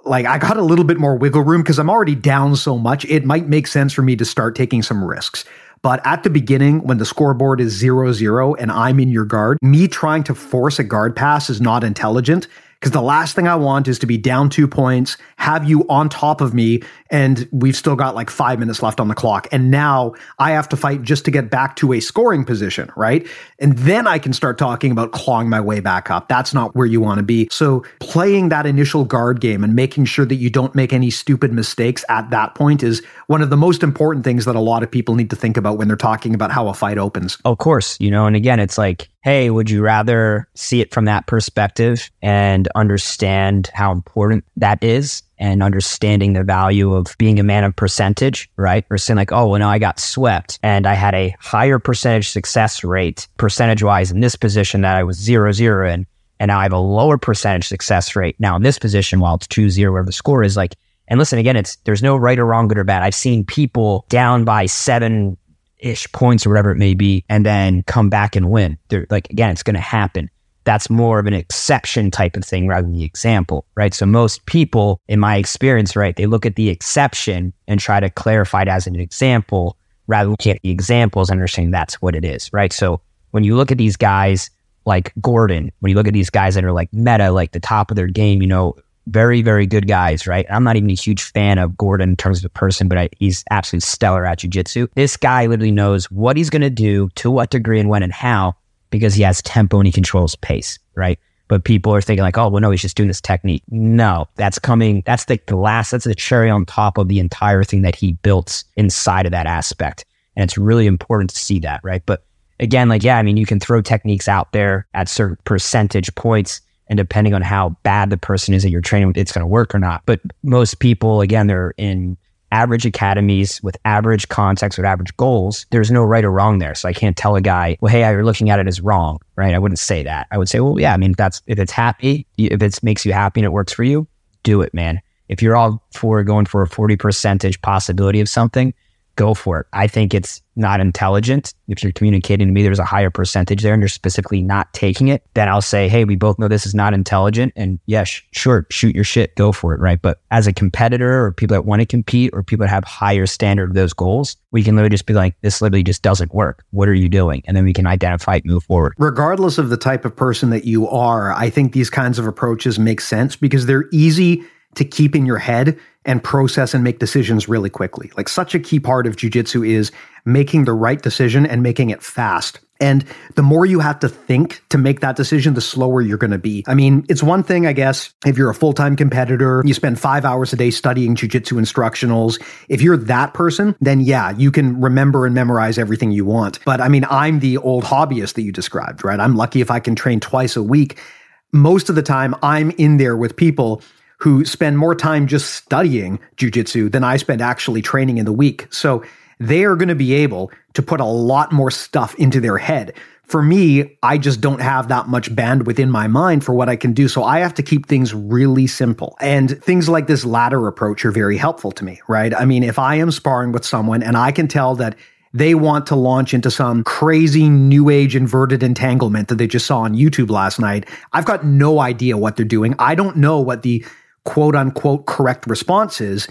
like I got a little bit more wiggle room because I'm already down so much, it might make sense for me to start taking some risks. But at the beginning, when the scoreboard is zero zero and I'm in your guard, me trying to force a guard pass is not intelligent because the last thing I want is to be down two points, have you on top of me, and we've still got like five minutes left on the clock. And now I have to fight just to get back to a scoring position, right? And then I can start talking about clawing my way back up. That's not where you want to be. So playing that initial guard game and making sure that you don't make any stupid mistakes at that point is one of the most important things that a lot of people need to think about when they're talking about how a fight opens. Of course, you know, and again, it's like, hey, would you rather see it from that perspective and understand how important that is and understanding the value of being a man of percentage, right? Or saying like, oh, well, no, I got swept and I had a higher percentage success rate percentage wise in this position that I was zero zero in. And now I have a lower percentage success rate now in this position while it's two zero, where the score is like, and listen, again, it's, there's no right or wrong, good or bad. I've seen people down by seven ish points or whatever it may be, and then come back and win. They're like, again, it's going to happen. That's more of an exception type of thing rather than the example, right? So most people, in my experience, right, they look at the exception and try to clarify it as an example rather than looking at the examples and understanding that's what it is, right? So when you look at these guys like Gordon, when you look at these guys that are like meta, like the top of their game, you know, very, very good guys, right? I'm not even a huge fan of Gordon in terms of a person, but I, he's absolutely stellar at jujitsu. This guy literally knows what he's going to do, to what degree, and when and how, because he has tempo and he controls pace, right? But people are thinking like, oh, well, no, he's just doing this technique. No, that's coming. That's the, last, that's the cherry on top of the entire thing that he built inside of that aspect. And it's really important to see that, right? But again, like, yeah, I mean, you can throw techniques out there at certain percentage points. And depending on how bad the person is that you're training with, it's going to work or not. But most people, again, they're in average academies with average context with average goals, there's no right or wrong there. So I can't tell a guy, well, hey, you're looking at it as wrong, right? I wouldn't say that. I would say, well, yeah, I mean, that's if it's happy, if it makes you happy and it works for you, do it, man. If you're all for going for a 40 percentage possibility of something, go for it. I think it's not intelligent. If you're communicating to me there's a higher percentage there and you're specifically not taking it, then I'll say, hey, we both know this is not intelligent. And yes, sure, shoot your shit, go for it, right? But as a competitor or people that want to compete or people that have higher standard of those goals, we can literally just be like, this literally just doesn't work. What are you doing? And then we can identify it, move forward. Regardless of the type of person that you are, I think these kinds of approaches make sense because they're easy to keep in your head and process and make decisions really quickly. Like such a key part of jujitsu is making the right decision and making it fast. And the more you have to think to make that decision, the slower you're going to be. I mean, it's one thing, I guess, if you're a full time competitor, you spend five hours a day studying jujitsu instructionals. If you're that person, then yeah, you can remember and memorize everything you want. But I mean, I'm the old hobbyist that you described, right? I'm lucky if I can train twice a week. Most of the time, I'm in there with people who spend more time just studying jujitsu than I spend actually training in the week. So they are going to be able to put a lot more stuff into their head. For me, I just don't have that much bandwidth in my mind for what I can do. So I have to keep things really simple. And things like this ladder approach are very helpful to me, right? I mean, if I am sparring with someone and I can tell that they want to launch into some crazy new age inverted entanglement that they just saw on YouTube last night, I've got no idea what they're doing. I don't know what the quote unquote correct responses.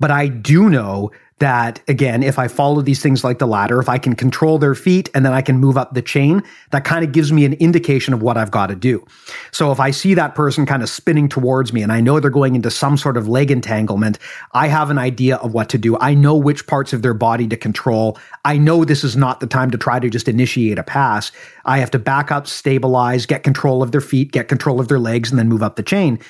But I do know that, again, if I follow these things like the ladder, if I can control their feet and then I can move up the chain, that kind of gives me an indication of what I've got to do. So if I see that person kind of spinning towards me and I know they're going into some sort of leg entanglement, I have an idea of what to do. I know which parts of their body to control. I know this is not the time to try to just initiate a pass. I have to back up, stabilize, get control of their feet, get control of their legs, and then move up the chain.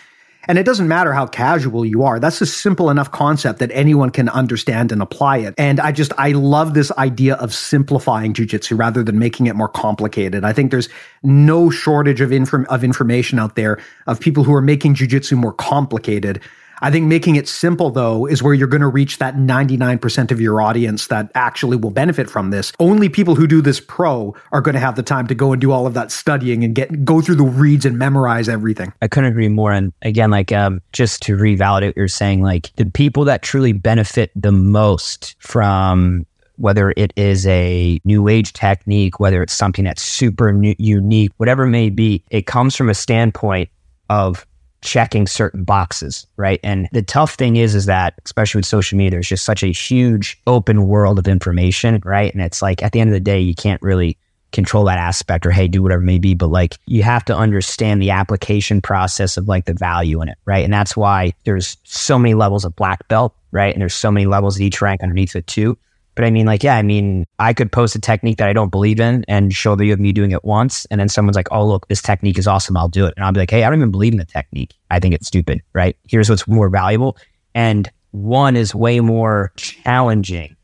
And it doesn't matter how casual you are. That's a simple enough concept that anyone can understand and apply it. And I just, I love this idea of simplifying jujitsu rather than making it more complicated. I think there's no shortage of, inform- of information out there of people who are making jujitsu more complicated I think making it simple, though, is where you're going to reach that 99% of your audience that actually will benefit from this. Only people who do this pro are going to have the time to go and do all of that studying and get go through the reads and memorize everything. I couldn't agree more. And again, like um, just to revalidate what you're saying, like the people that truly benefit the most from whether it is a new age technique, whether it's something that's super new, unique, whatever it may be, it comes from a standpoint of checking certain boxes, right? And the tough thing is, is that especially with social media, there's just such a huge open world of information, right? And it's like at the end of the day, you can't really control that aspect or hey, do whatever it may be. But like you have to understand the application process of like the value in it, right? And that's why there's so many levels of black belt, right? And there's so many levels of each rank underneath it too. But I mean, like, yeah, I mean, I could post a technique that I don't believe in and show the of me doing it once. And then someone's like, oh, look, this technique is awesome. I'll do it. And I'll be like, hey, I don't even believe in the technique. I think it's stupid, right? Here's what's more valuable. And one is way more challenging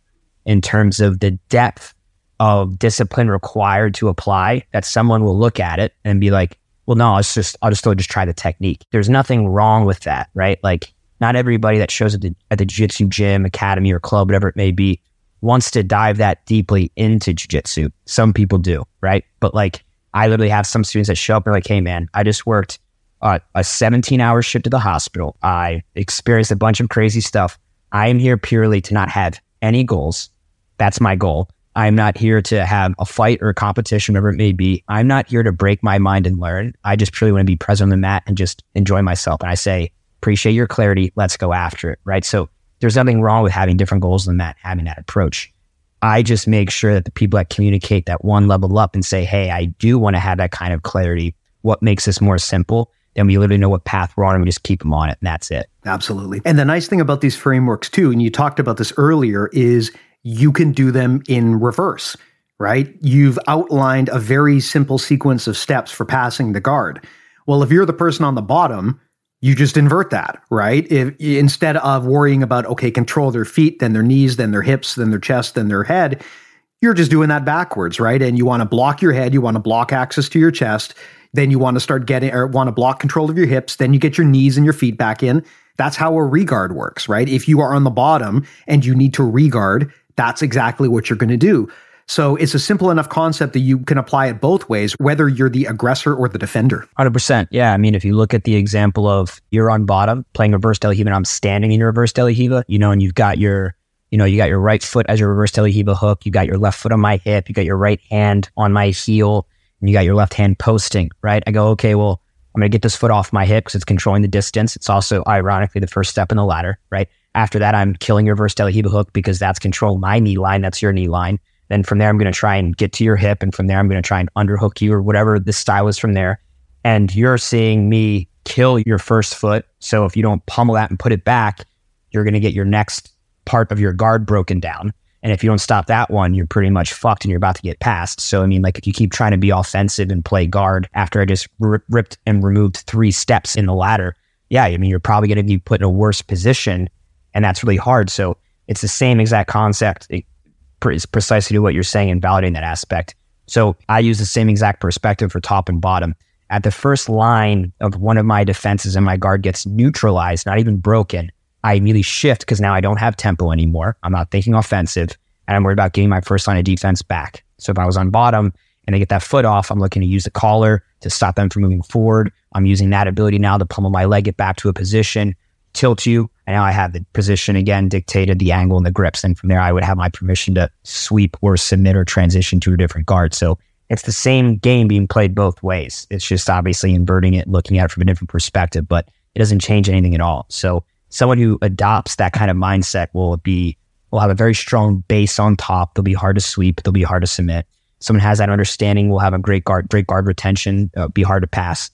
in terms of the depth of discipline required to apply that someone will look at it and be like, well, no, it's just, I'll just, I'll just try the technique. There's nothing wrong with that, right? Like, not everybody that shows at the, at the jiu-jitsu gym, academy, or club, whatever it may be, wants to dive that deeply into jujitsu. Some people do, right? But like, I literally have some students that show up and like, hey, man, I just worked uh, a 17 hour shift to the hospital. I experienced a bunch of crazy stuff. I am here purely to not have any goals. That's my goal. I'm not here to have a fight or a competition, whatever it may be. I'm not here to break my mind and learn. I just purely want to be present on the mat and just enjoy myself. And I say, appreciate your clarity. Let's go after it. Right. So there's nothing wrong with having different goals than that, having that approach. I just make sure that the people that communicate that one level up and say, Hey, I do want to have that kind of clarity. What makes this more simple? Then we literally know what path we're on and we just keep them on it and that's it. Absolutely. And the nice thing about these frameworks too, and you talked about this earlier, is you can do them in reverse, right? You've outlined a very simple sequence of steps for passing the guard. Well, if you're the person on the bottom, you just invert that, right? If instead of worrying about okay, control their feet, then their knees, then their hips, then their chest, then their head, you're just doing that backwards, right? And you want to block your head, you want to block access to your chest, then you want to start getting or want to block control of your hips, then you get your knees and your feet back in. That's how a regard works, right? If you are on the bottom and you need to regard, that's exactly what you're going to do. So it's a simple enough concept that you can apply it both ways, whether you're the aggressor or the defender. 100%. Yeah. I mean, if you look at the example of you're on bottom playing reverse Del and I'm standing in your reverse Del you know, and you've got your, you know, you got your right foot as your reverse Del hook. You got your left foot on my hip. You got your right hand on my heel and you got your left hand posting, right? I go, okay, well, I'm going to get this foot off my hip because it's controlling the distance. It's also ironically the first step in the ladder, right? After that, I'm killing your reverse Del hook because that's control my knee line. That's your knee line. Then from there, I'm going to try and get to your hip. And from there, I'm going to try and underhook you or whatever the style is from there. And you're seeing me kill your first foot. So if you don't pummel that and put it back, you're going to get your next part of your guard broken down. And if you don't stop that one, you're pretty much fucked and you're about to get passed. So, I mean, like if you keep trying to be offensive and play guard after I just r- ripped and removed three steps in the ladder, yeah, I mean, you're probably going to be put in a worse position. And that's really hard. So it's the same exact concept is precisely what you're saying and validating that aspect. So I use the same exact perspective for top and bottom. At the first line of one of my defenses and my guard gets neutralized, not even broken, I immediately shift because now I don't have tempo anymore. I'm not thinking offensive and I'm worried about getting my first line of defense back. So if I was on bottom and they get that foot off, I'm looking to use the collar to stop them from moving forward. I'm using that ability now to pummel my leg, get back to a position, tilt you. And now I have the position again dictated, the angle and the grips. And from there, I would have my permission to sweep or submit or transition to a different guard. So it's the same game being played both ways. It's just obviously inverting it, looking at it from a different perspective, but it doesn't change anything at all. So someone who adopts that kind of mindset will be, will have a very strong base on top. They'll be hard to sweep. They'll be hard to submit. Someone has that understanding will have a great guard, great guard retention, uh, be hard to pass.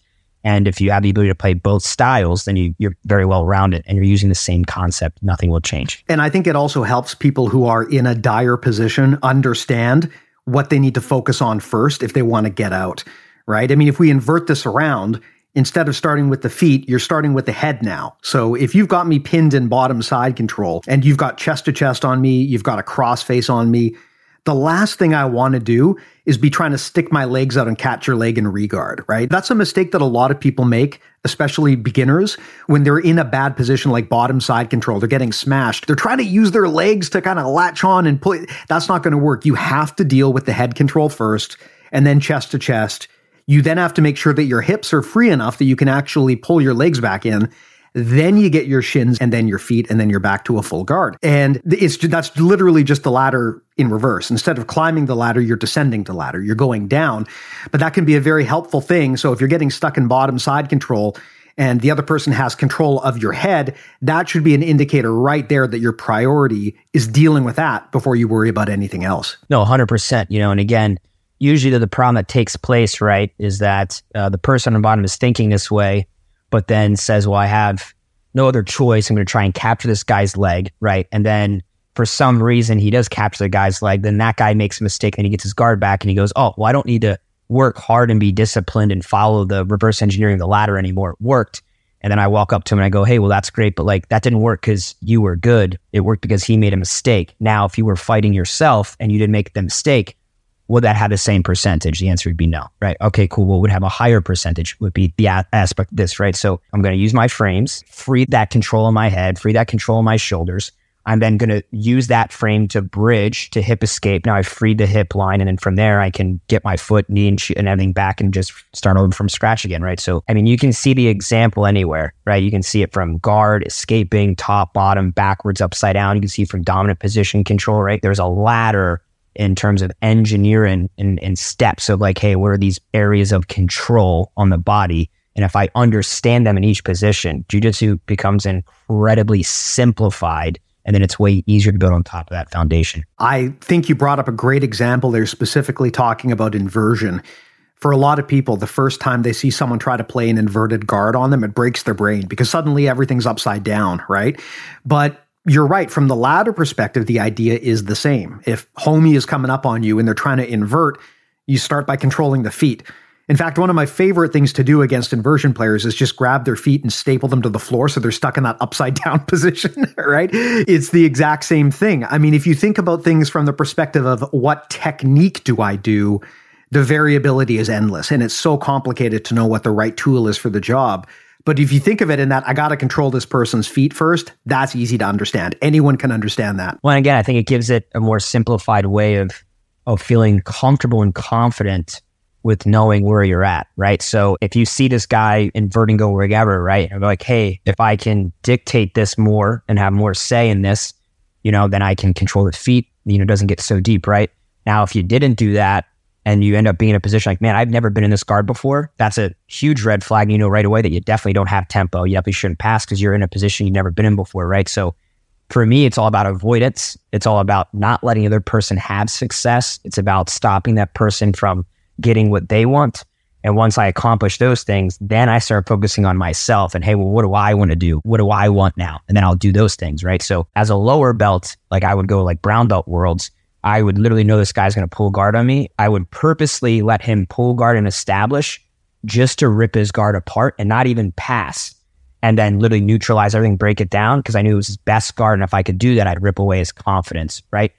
And if you have the ability to play both styles, then you, you're very well rounded and you're using the same concept. Nothing will change. And I think it also helps people who are in a dire position understand what they need to focus on first if they want to get out, right? I mean, if we invert this around, instead of starting with the feet, you're starting with the head now. So if you've got me pinned in bottom side control and you've got chest to chest on me, you've got a cross face on me, the last thing I want to do is be trying to stick my legs out and catch your leg in regard, right? That's a mistake that a lot of people make, especially beginners, when they're in a bad position like bottom side control. They're getting smashed. They're trying to use their legs to kind of latch on and pull. That's not going to work. You have to deal with the head control first and then chest to chest. You then have to make sure that your hips are free enough that you can actually pull your legs back in then you get your shins and then your feet and then you're back to a full guard. And it's that's literally just the ladder in reverse. Instead of climbing the ladder, you're descending the ladder. You're going down. But that can be a very helpful thing. So if you're getting stuck in bottom side control and the other person has control of your head, that should be an indicator right there that your priority is dealing with that before you worry about anything else. No, 100%. You know, and again, usually the problem that takes place, right, is that uh, the person on the bottom is thinking this way but then says, well, I have no other choice. I'm going to try and capture this guy's leg, right? And then for some reason he does capture the guy's leg. Then that guy makes a mistake and he gets his guard back and he goes, oh, well, I don't need to work hard and be disciplined and follow the reverse engineering the ladder anymore. It worked. And then I walk up to him and I go, hey, well, that's great. But like that didn't work because you were good. It worked because he made a mistake. Now, if you were fighting yourself and you didn't make the mistake, would that have the same percentage? The answer would be no, right? Okay, cool. What would have a higher percentage would be the a- aspect of this, right? So I'm going to use my frames, free that control in my head, free that control in my shoulders. I'm then going to use that frame to bridge to hip escape. Now I've freed the hip line. And then from there, I can get my foot, knee, and, sh- and everything back and just start over from scratch again, right? So, I mean, you can see the example anywhere, right? You can see it from guard, escaping, top, bottom, backwards, upside down. You can see from dominant position control, right? There's a ladder in terms of engineering and, and steps of like, hey, what are these areas of control on the body? And if I understand them in each position, jujitsu becomes incredibly simplified. And then it's way easier to build on top of that foundation. I think you brought up a great example there, specifically talking about inversion. for a lot of people, the first time they see someone try to play an inverted guard on them, it breaks their brain because suddenly everything's upside down, right? But you're right. From the ladder perspective, the idea is the same. If homie is coming up on you and they're trying to invert, you start by controlling the feet. In fact, one of my favorite things to do against inversion players is just grab their feet and staple them to the floor so they're stuck in that upside down position, right? It's the exact same thing. I mean, if you think about things from the perspective of what technique do I do, the variability is endless and it's so complicated to know what the right tool is for the job. But if you think of it in that, I got to control this person's feet first, that's easy to understand. Anyone can understand that. Well, again, I think it gives it a more simplified way of of feeling comfortable and confident with knowing where you're at, right? So if you see this guy inverting go wherever, right? And be like, hey, if I can dictate this more and have more say in this, you know, then I can control the feet, you know, doesn't get so deep, right? Now, if you didn't do that, and you end up being in a position like, man, I've never been in this guard before, that's a huge red flag. You know right away that you definitely don't have tempo. You definitely shouldn't pass because you're in a position you've never been in before, right? So for me, it's all about avoidance. It's all about not letting the other person have success. It's about stopping that person from getting what they want. And once I accomplish those things, then I start focusing on myself and, hey, well, what do I want to do? What do I want now? And then I'll do those things, right? So as a lower belt, like I would go like brown belt worlds, I would literally know this guy's going to pull guard on me. I would purposely let him pull guard and establish just to rip his guard apart and not even pass and then literally neutralize everything, break it down because I knew it was his best guard. And if I could do that, I'd rip away his confidence, right?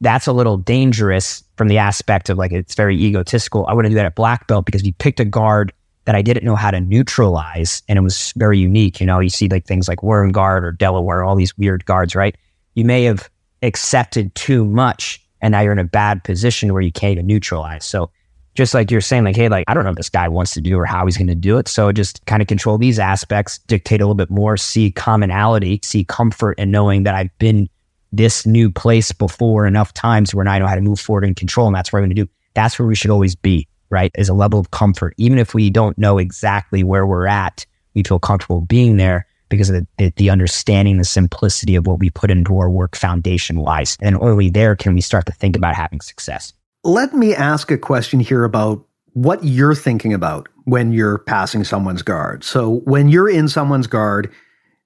That's a little dangerous from the aspect of like it's very egotistical. I wouldn't do that at black belt because he picked a guard that I didn't know how to neutralize and it was very unique. You know, you see like things like Worm Guard or Delaware, all these weird guards, right? You may have accepted too much and now you're in a bad position where you can't even neutralize. So just like you're saying, like, hey, like, I don't know what this guy wants to do or how he's going to do it. So just kind of control these aspects, dictate a little bit more, see commonality, see comfort in knowing that I've been this new place before enough times where now I know how to move forward and control. And that's what I'm going to do. That's where we should always be, right? Is a level of comfort. Even if we don't know exactly where we're at, we feel comfortable being there because of the, the, understanding, the simplicity of what we put into our work foundation wise. And only there can we start to think about having success. Let me ask a question here about what you're thinking about when you're passing someone's guard. So when you're in someone's guard,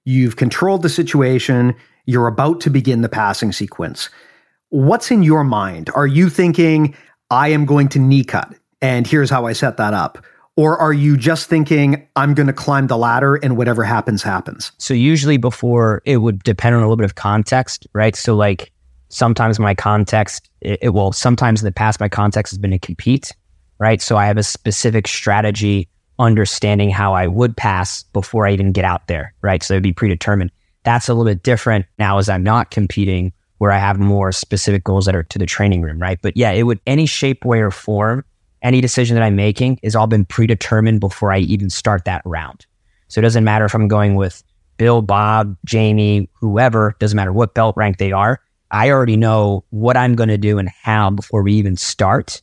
you've controlled the situation, you're about to begin the passing sequence. What's in your mind? Are you thinking, I am going to knee cut, and here's how I set that up? Or are you just thinking, I'm going to climb the ladder and whatever happens, happens? So, usually before it would depend on a little bit of context, right? So, like sometimes my context, it, it will, sometimes in the past, my context has been to compete, right? So, I have a specific strategy understanding how I would pass before I even get out there, right? So, it'd be predetermined. That's a little bit different now as I'm not competing, where I have more specific goals that are to the training room, right? But yeah, it would, any shape, way, or form any decision that I'm making is all been predetermined before I even start that round. So it doesn't matter if I'm going with Bill, Bob, Jamie, whoever, doesn't matter what belt rank they are. I already know what I'm going to do and how before we even start.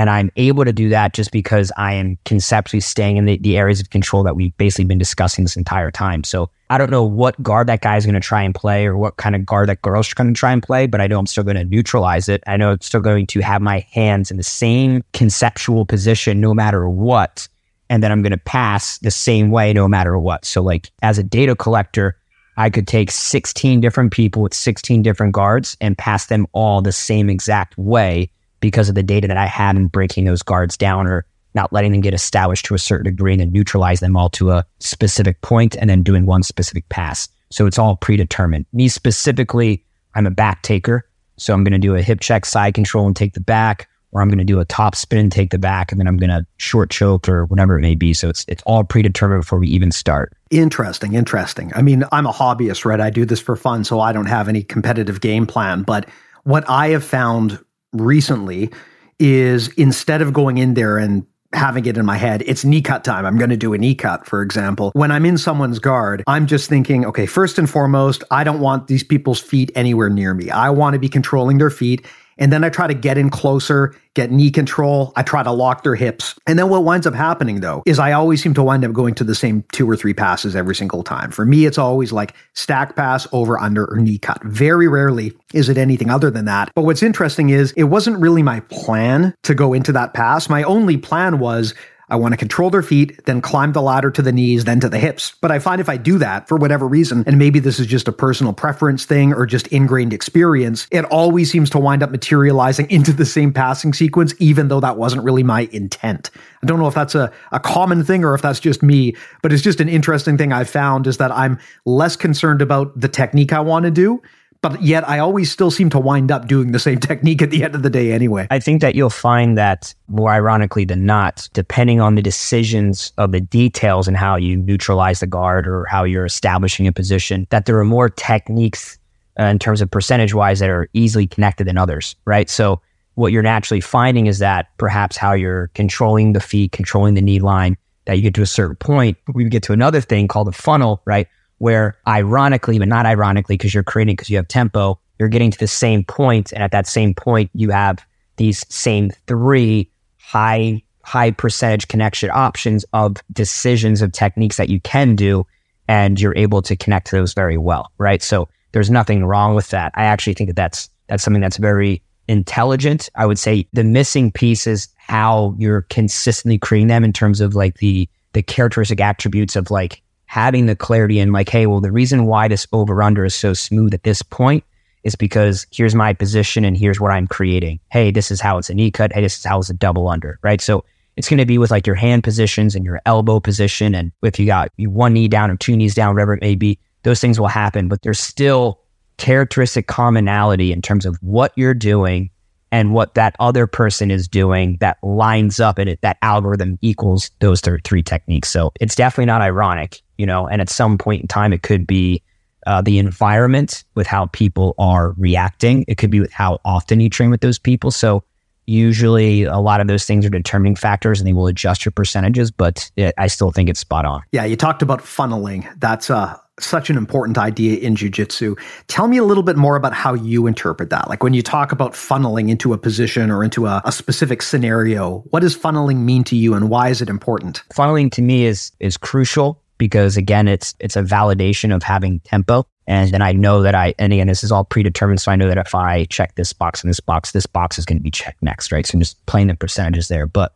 And I'm able to do that just because I am conceptually staying in the, the areas of control that we've basically been discussing this entire time. So I don't know what guard that guy's going to try and play or what kind of guard that girl's going to try and play, but I know I'm still going to neutralize it. I know I'm still going to have my hands in the same conceptual position no matter what. And then I'm going to pass the same way no matter what. So, like, as a data collector, I could take 16 different people with 16 different guards and pass them all the same exact way because of the data that I had in breaking those guards down or not letting them get established to a certain degree and then neutralize them all to a specific point and then doing one specific pass. So it's all predetermined. Me specifically, I'm a back taker. So I'm going to do a hip check side control and take the back, or I'm going to do a top spin take the back, and then I'm going to short choke or whatever it may be. So it's it's all predetermined before we even start. Interesting, interesting. I mean, I'm a hobbyist, right? I do this for fun, so I don't have any competitive game plan. But what I have found recently is instead of going in there and having it in my head, it's knee cut time. I'm going to do a knee cut, for example. When I'm in someone's guard, I'm just thinking, okay, first and foremost, I don't want these people's feet anywhere near me. I want to be controlling their feet And then I try to get in closer, get knee control. I try to lock their hips. And then what winds up happening though is I always seem to wind up going to the same two or three passes every single time. For me, it's always like stack pass, over, under, or knee cut. Very rarely is it anything other than that. But what's interesting is it wasn't really my plan to go into that pass. My only plan was I want to control their feet, then climb the ladder to the knees, then to the hips. But I find if I do that for whatever reason, and maybe this is just a personal preference thing or just ingrained experience, it always seems to wind up materializing into the same passing sequence, even though that wasn't really my intent. I don't know if that's a, a common thing or if that's just me, but it's just an interesting thing I've found is that I'm less concerned about the technique I want to do but yet I always still seem to wind up doing the same technique at the end of the day anyway. I think that you'll find that more ironically than not, depending on the decisions of the details and how you neutralize the guard or how you're establishing a position, that there are more techniques uh, in terms of percentage wise that are easily connected than others, right? So what you're naturally finding is that perhaps how you're controlling the feet, controlling the knee line, that you get to a certain point, we get to another thing called a funnel, right? Where ironically, but not ironically, because you're creating because you have tempo, you're getting to the same point, and at that same point, you have these same three high high percentage connection options of decisions of techniques that you can do, and you're able to connect to those very well, right? So there's nothing wrong with that. I actually think that that's that's something that's very intelligent. I would say the missing piece is how you're consistently creating them in terms of like the the characteristic attributes of like having the clarity in like, hey, well, the reason why this over under is so smooth at this point is because here's my position and here's what I'm creating. Hey, this is how it's a knee cut. Hey, this is how it's a double under, right? So it's going to be with like your hand positions and your elbow position. And if you got one knee down or two knees down, whatever it may be, those things will happen. But there's still characteristic commonality in terms of what you're doing and what that other person is doing that lines up and it, that algorithm equals those th- three techniques. So it's definitely not ironic, you know, and at some point in time, it could be uh, the environment with how people are reacting. It could be with how often you train with those people. So usually a lot of those things are determining factors and they will adjust your percentages, but it, I still think it's spot on. Yeah. You talked about funneling. That's, uh, such an important idea in jujitsu. Tell me a little bit more about how you interpret that. Like when you talk about funneling into a position or into a, a, specific scenario, what does funneling mean to you and why is it important? Funneling to me is is crucial because again, it's it's a validation of having tempo. And then I know that I, and again, this is all predetermined. So I know that if I check this box and this box, this box is going to be checked next, right? So I'm just playing the percentages there. But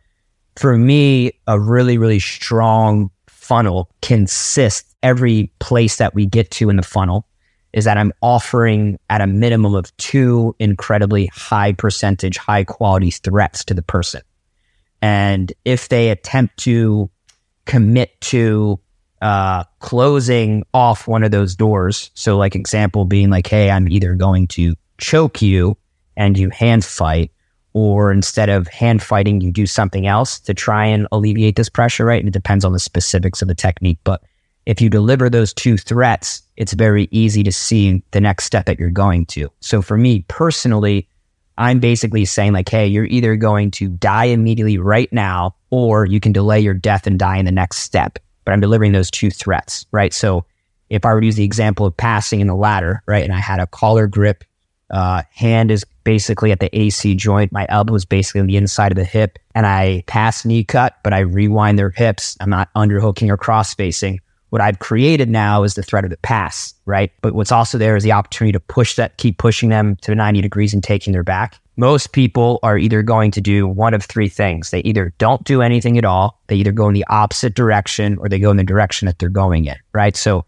for me, a really, really strong funnel consists every place that we get to in the funnel is that I'm offering at a minimum of two incredibly high percentage, high quality threats to the person. And if they attempt to commit to uh, closing off one of those doors, so like example being like, hey, I'm either going to choke you and you hand fight, or instead of hand fighting, you do something else to try and alleviate this pressure, right? And it depends on the specifics of the technique. But if you deliver those two threats, it's very easy to see the next step that you're going to. So for me personally, I'm basically saying like, hey, you're either going to die immediately right now, or you can delay your death and die in the next step. But I'm delivering those two threats, right? So if I were to use the example of passing in the ladder, right, and I had a collar grip uh, hand is basically at the AC joint. My elbow is basically on the inside of the hip. And I pass knee cut, but I rewind their hips. I'm not underhooking or cross facing. What I've created now is the threat of the pass, right? But what's also there is the opportunity to push that, keep pushing them to 90 degrees and taking their back. Most people are either going to do one of three things. They either don't do anything at all, they either go in the opposite direction, or they go in the direction that they're going in, right? So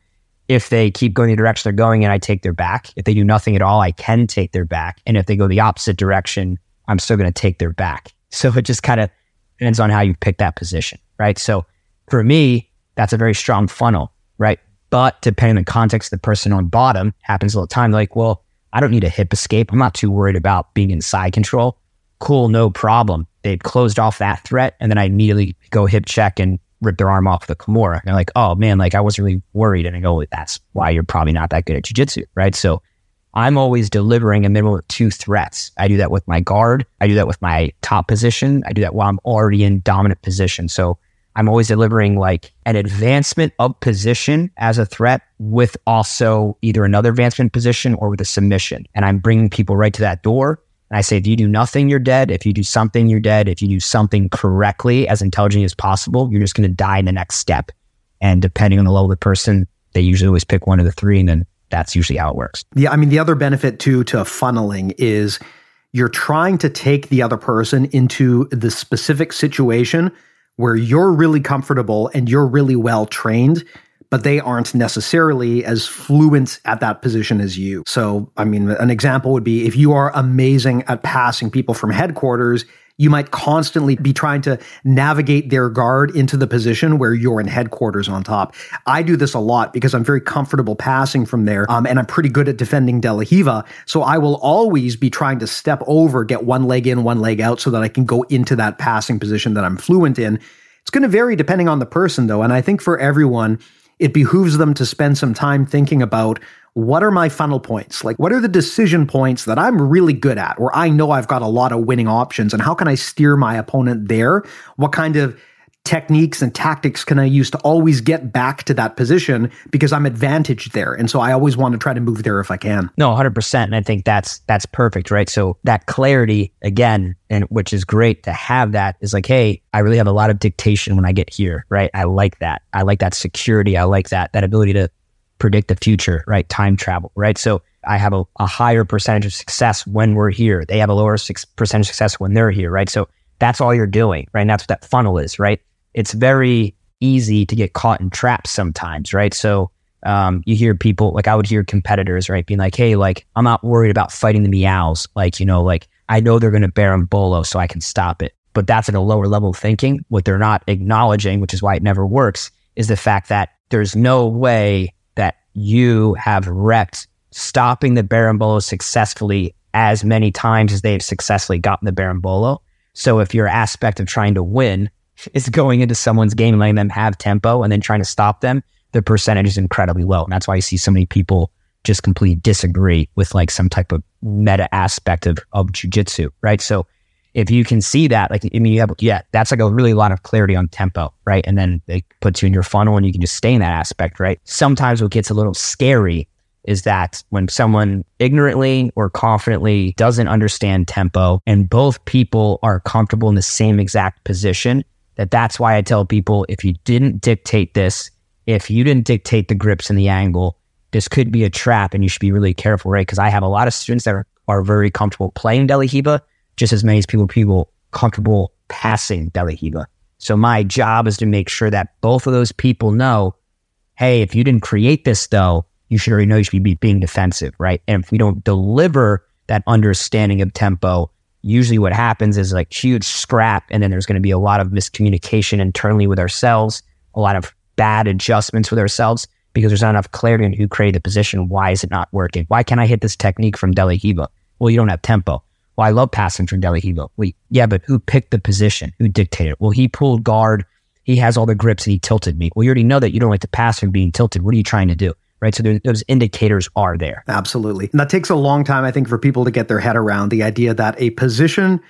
if they keep going the direction they're going and I take their back. If they do nothing at all, I can take their back. And if they go the opposite direction, I'm still going to take their back. So it just kind of depends on how you pick that position, right? So for me, that's a very strong funnel, right? But depending on the context, the person on bottom happens all the time. Like, well, I don't need a hip escape. I'm not too worried about being in side control. Cool, no problem. They've closed off that threat. And then I immediately go hip check and rip their arm off the Kimura. And they're like, oh man, like I wasn't really worried. And I go, that's why you're probably not that good at jujitsu, right? So I'm always delivering a minimum of two threats. I do that with my guard. I do that with my top position. I do that while I'm already in dominant position. So I'm always delivering like an advancement of position as a threat with also either another advancement position or with a submission. And I'm bringing people right to that door. And I say, if you do nothing, you're dead. If you do something, you're dead. If you do something correctly, as intelligently as possible, you're just going to die in the next step. And depending on the level of the person, they usually always pick one of the three, and then that's usually how it works. Yeah, I mean, the other benefit too to funneling is you're trying to take the other person into the specific situation where you're really comfortable and you're really well trained but they aren't necessarily as fluent at that position as you. So, I mean, an example would be if you are amazing at passing people from headquarters, you might constantly be trying to navigate their guard into the position where you're in headquarters on top. I do this a lot because I'm very comfortable passing from there, um, and I'm pretty good at defending De La Riva. So I will always be trying to step over, get one leg in, one leg out, so that I can go into that passing position that I'm fluent in. It's going to vary depending on the person, though, and I think for everyone, it behooves them to spend some time thinking about what are my funnel points? Like, what are the decision points that I'm really good at, where I know I've got a lot of winning options, and how can I steer my opponent there? What kind of techniques and tactics can I use to always get back to that position because I'm advantaged there. And so I always want to try to move there if I can. No, 100%. And I think that's that's perfect, right? So that clarity again and which is great to have that is like, hey, I really have a lot of dictation when I get here, right? I like that. I like that security. I like that that ability to predict the future, right? Time travel, right? So I have a, a higher percentage of success when we're here. They have a lower six percentage success when they're here, right? So that's all you're doing, right? And that's what that funnel is, right? It's very easy to get caught in traps sometimes, right? So um, you hear people like I would hear competitors, right, being like, "Hey, like I'm not worried about fighting the Miyaos. Like you know, like I know they're going to bolo, so I can stop it." But that's at a lower level of thinking. What they're not acknowledging, which is why it never works, is the fact that there's no way that you have wrecked stopping the bolo successfully as many times as they've successfully gotten the bolo. So if your aspect of trying to win is going into someone's game letting them have tempo and then trying to stop them, the percentage is incredibly low. And that's why you see so many people just completely disagree with like some type of meta aspect of, of jujitsu, right? So if you can see that, like, I mean, you have, yeah, that's like a really lot of clarity on tempo, right? And then it puts you in your funnel and you can just stay in that aspect, right? Sometimes what gets a little scary is that when someone ignorantly or confidently doesn't understand tempo and both people are comfortable in the same exact position, that that's why I tell people if you didn't dictate this, if you didn't dictate the grips and the angle, this could be a trap and you should be really careful, right? Because I have a lot of students that are, are very comfortable playing De La just as many as people people comfortable passing De La So my job is to make sure that both of those people know, hey, if you didn't create this though, you should already know you should be being defensive, right? And if we don't deliver that understanding of tempo, usually what happens is like huge scrap and then there's going to be a lot of miscommunication internally with ourselves a lot of bad adjustments with ourselves because there's not enough clarity on who created the position. Why is it not working? Why can't i hit this technique from De La Riva well you don't have tempo. Well i love passing from De La Riva well, yeah but who picked the position? Who dictated it? Well he pulled guard. He has all the grips and he tilted me. Well you already know that you don't like to pass from being tilted. What are you trying to do right? So there, those indicators are there. Absolutely. And that takes a long time, I think, for people to get their head around the idea that a position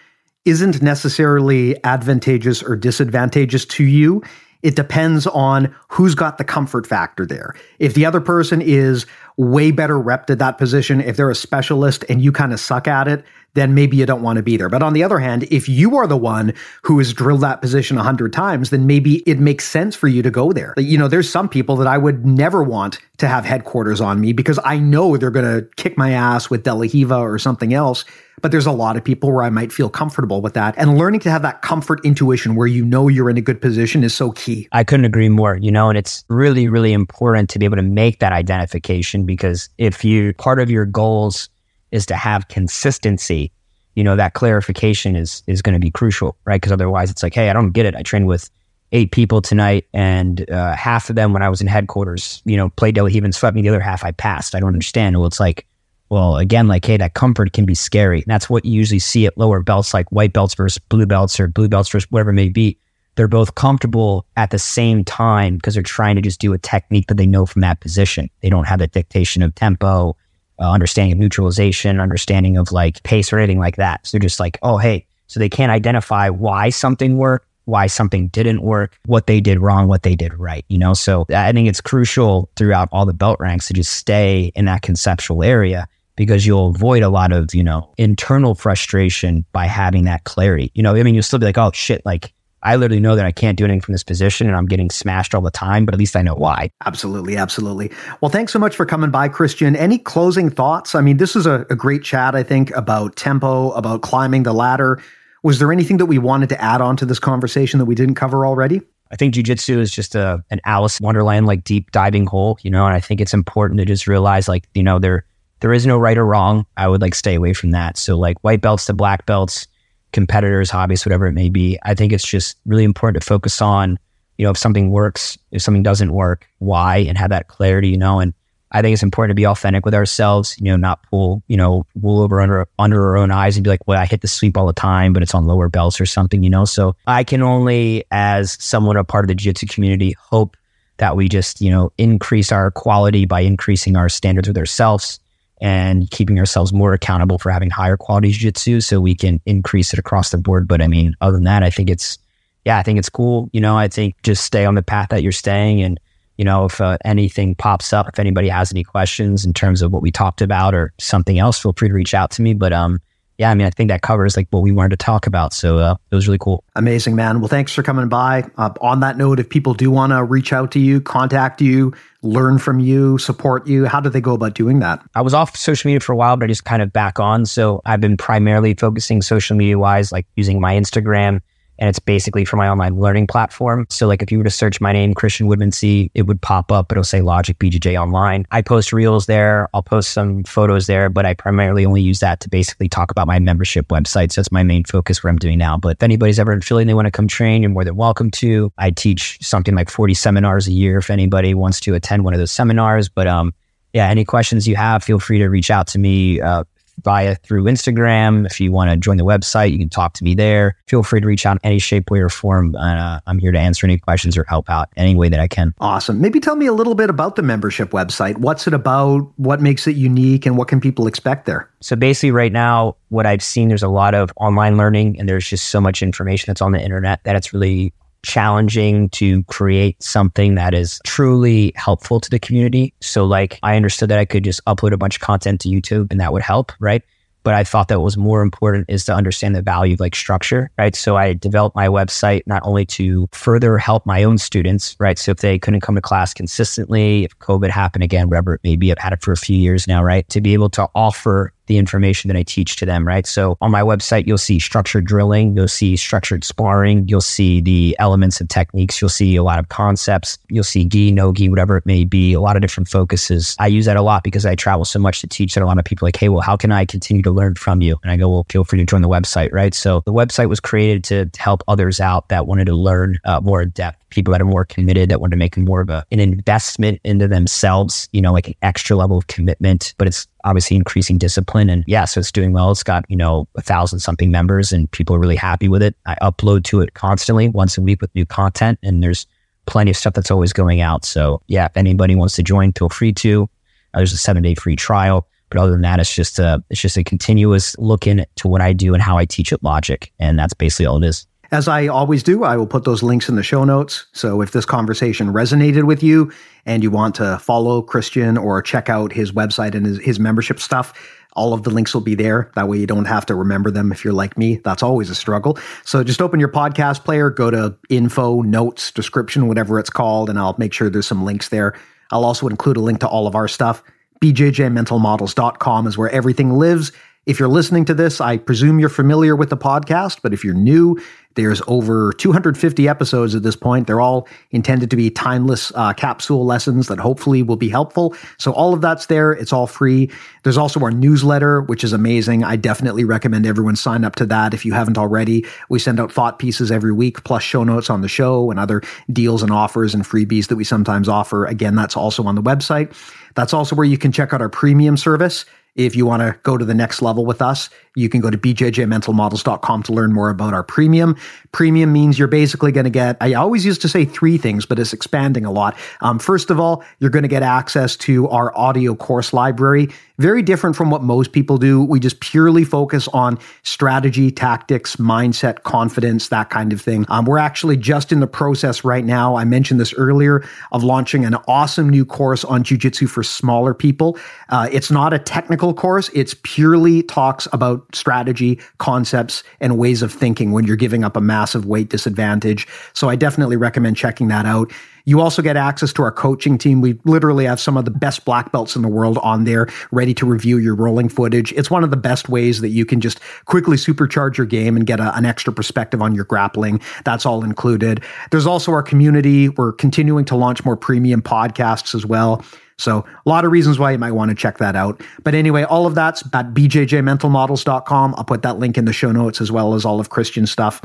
isn't necessarily advantageous or disadvantageous to you. It depends on who's got the comfort factor there. If the other person is way better repped at that position, if they're a specialist and you kind of suck at it, then maybe you don't want to be there. But on the other hand, if you are the one who has drilled that position a hundred times, then maybe it makes sense for you to go there. You know, there's some people that I would never want to have headquarters on me because I know they're going to kick my ass with De La Riva or something else. But there's a lot of people where I might feel comfortable with that. And learning to have that comfort intuition where you know you're in a good position is so key. I couldn't agree more, you know, and it's really, really important to be able to make that identification because if you, part of your goals is to have consistency, you know, that clarification is, is going to be crucial, right? Because otherwise it's like, hey, I don't get it. I trained with eight people tonight and uh, half of them when I was in headquarters, you know, played De La Riva swept me. The other half I passed. I don't understand. Well, it's like, well, again, like, hey, that comfort can be scary. And that's what you usually see at lower belts, like white belts versus blue belts or blue belts versus whatever it may be. They're both comfortable at the same time because they're trying to just do a technique that they know from that position. They don't have the dictation of tempo, uh, understanding of neutralization, understanding of like pace or anything like that. So they're just like, oh, hey, so they can't identify why something worked, why something didn't work, what they did wrong, what they did right, you know? So I think it's crucial throughout all the belt ranks to just stay in that conceptual area because you'll avoid a lot of, you know, internal frustration by having that clarity. You know, I mean, you'll still be like, oh shit, like I literally know that I can't do anything from this position and I'm getting smashed all the time, but at least I know why. Absolutely. Absolutely. Well, thanks so much for coming by, Kristian. Any closing thoughts? I mean, this is a, a great chat, I think, about tempo, about climbing the ladder. Was there anything that we wanted to add on to this conversation that we didn't cover already? I think jujitsu is just a an Alice Wonderland like deep diving hole, you know, and I think it's important to just realize like, you know, there there is no right or wrong. I would like stay away from that. So like white belts to black belts, competitors, hobbyists, whatever it may be. I think it's just really important to focus on, you know, if something works, if something doesn't work, why, and have that clarity, you know, and I think it's important to be authentic with ourselves, you know, not pull, you know, wool over under under our own eyes and be like, well, I hit the sweep all the time, but it's on lower belts or something, you know. So I can only, as someone a part of the jiu-jitsu community, hope that we just, you know, increase our quality by increasing our standards with ourselves and keeping ourselves more accountable for having higher quality jiu-jitsu so we can increase it across the board. But I mean, other than that, I think it's, yeah, I think it's cool. You know, I think just stay on the path that you're staying and you know, if uh, anything pops up, if anybody has any questions in terms of what we talked about or something else, feel free to reach out to me. But um, yeah, I mean, I think that covers like what we wanted to talk about. So uh, it was really cool. Amazing, man. Well, thanks for coming by. Uh, on that note, if people do want to reach out to you, contact you, learn from you, support you, how do they go about doing that? I was off social media for a while, but I just kind of back on. So I've been primarily focusing social media wise, like using my Instagram and it's basically for my online learning platform. So like if you were to search my name, Kristian Woodmansee, it would pop up. It'll say Logic BJJ online. I post reels there. I'll post some photos there, but I primarily only use that to basically talk about my membership website. So that's my main focus where I'm doing now. But if anybody's ever in Philly and they want to come train, you're more than welcome to. I teach something like 40 seminars a year if anybody wants to attend one of those seminars. But um, yeah, any questions you have, feel free to reach out to me. Uh, via through Instagram. If you want to join the website, you can talk to me there. Feel free to reach out in any shape, way, or form. Uh, I'm here to answer any questions or help out any way that I can. Awesome. Maybe tell me a little bit about the membership website. What's it about? What makes it unique? And what can people expect there? So basically, right now, what I've seen, there's a lot of online learning, and there's just so much information that's on the internet that it's really challenging to create something that is truly helpful to the community. So, like, I understood that I could just upload a bunch of content to YouTube and that would help, right? But I thought that what was more important is to understand the value of like structure, right? So I developed my website not only to further help my own students, right? So if they couldn't come to class consistently, if COVID happened again, whatever it may be, I've had it for a few years now, right? To be able to offer the information that I teach to them, right? So on my website, you'll see structured drilling, you'll see structured sparring, you'll see the elements of techniques, you'll see a lot of concepts, you'll see gi, no gi, whatever it may be, a lot of different focuses. I use that a lot because I travel so much to teach that a lot of people like, hey, well, how can I continue to learn from you? And I go, well, feel free to join the website, right? So the website was created to help others out that wanted to learn uh, more in depth people that are more committed that want to make more of a, an investment into themselves, you know, like an extra level of commitment, but it's obviously increasing discipline. And yeah, so it's doing well. It's got, you know, a thousand something members and people are really happy with it. I upload to it constantly once a week with new content and there's plenty of stuff that's always going out. So yeah, if anybody wants to join, feel free to. Uh, there's a seven day free trial. But other than that, it's just a it's just a continuous look into what I do and how I teach at Logic, and that's basically all it is. As I always do, I will put those links in the show notes. So if this conversation resonated with you and you want to follow Kristian or check out his website and his, his membership stuff, all of the links will be there. That way you don't have to remember them if you're like me. That's always a struggle. So just open your podcast player, go to info, notes, description, whatever it's called, and I'll make sure there's some links there. I'll also include a link to all of our stuff. BJJmentalmodels.com is where everything lives. If you're listening to this, I presume you're familiar with the podcast, but if you're new, there's over 250 episodes at this point. They're all intended to be timeless uh, capsule lessons that hopefully will be helpful. So all of that's there. It's all free. There's also our newsletter, which is amazing. I definitely recommend everyone sign up to that if you haven't already. We send out thought pieces every week, plus show notes on the show and other deals and offers and freebies that we sometimes offer. Again, that's also on the website. That's also where you can check out our premium service. If you want to go to the next level with us, you can go to bjjmentalmodels.com to learn more about our premium. Premium means you're basically going to get, I always used to say three things, but it's expanding a lot. Um, first of all, you're going to get access to our audio course library. Very different from what most people do. We just purely focus on strategy, tactics, mindset, confidence, that kind of thing. Um, we're actually just in the process right now. I mentioned this earlier of launching an awesome new course on jujitsu for smaller people. Uh, it's not a technical technical course. It's purely talks about strategy, concepts, and ways of thinking when you're giving up a massive weight disadvantage. So I definitely recommend checking that out. You also get access to our coaching team. We literally have some of the best black belts in the world on there ready to review your rolling footage. It's one of the best ways that you can just quickly supercharge your game and get a, an extra perspective on your grappling. That's all included. There's also our community. We're continuing to launch more premium podcasts as well. So a lot of reasons why you might want to check that out. But anyway, all of that's at bjjmentalmodels.com. I'll put that link in the show notes as well as all of Kristian's stuff.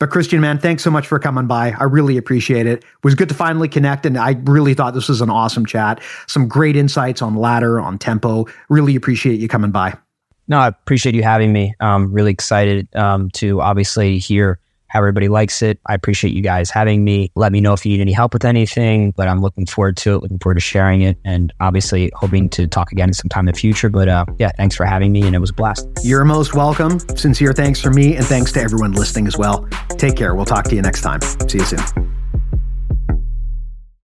But Kristian, man, thanks so much for coming by. I really appreciate it. It was good to finally connect, and I really thought this was an awesome chat. Some great insights on ladder, on tempo. Really appreciate you coming by. No, I appreciate you having me. I'm really excited um, to obviously hear how everybody likes it. I appreciate you guys having me. Let me know if you need any help with anything, but I'm looking forward to it, looking forward to sharing it, and obviously hoping to talk again sometime in the future. But uh, yeah, thanks for having me, and it was a blast. You're most welcome. Sincere thanks for me, and thanks to everyone listening as well. Take care. We'll talk to you next time. See you soon.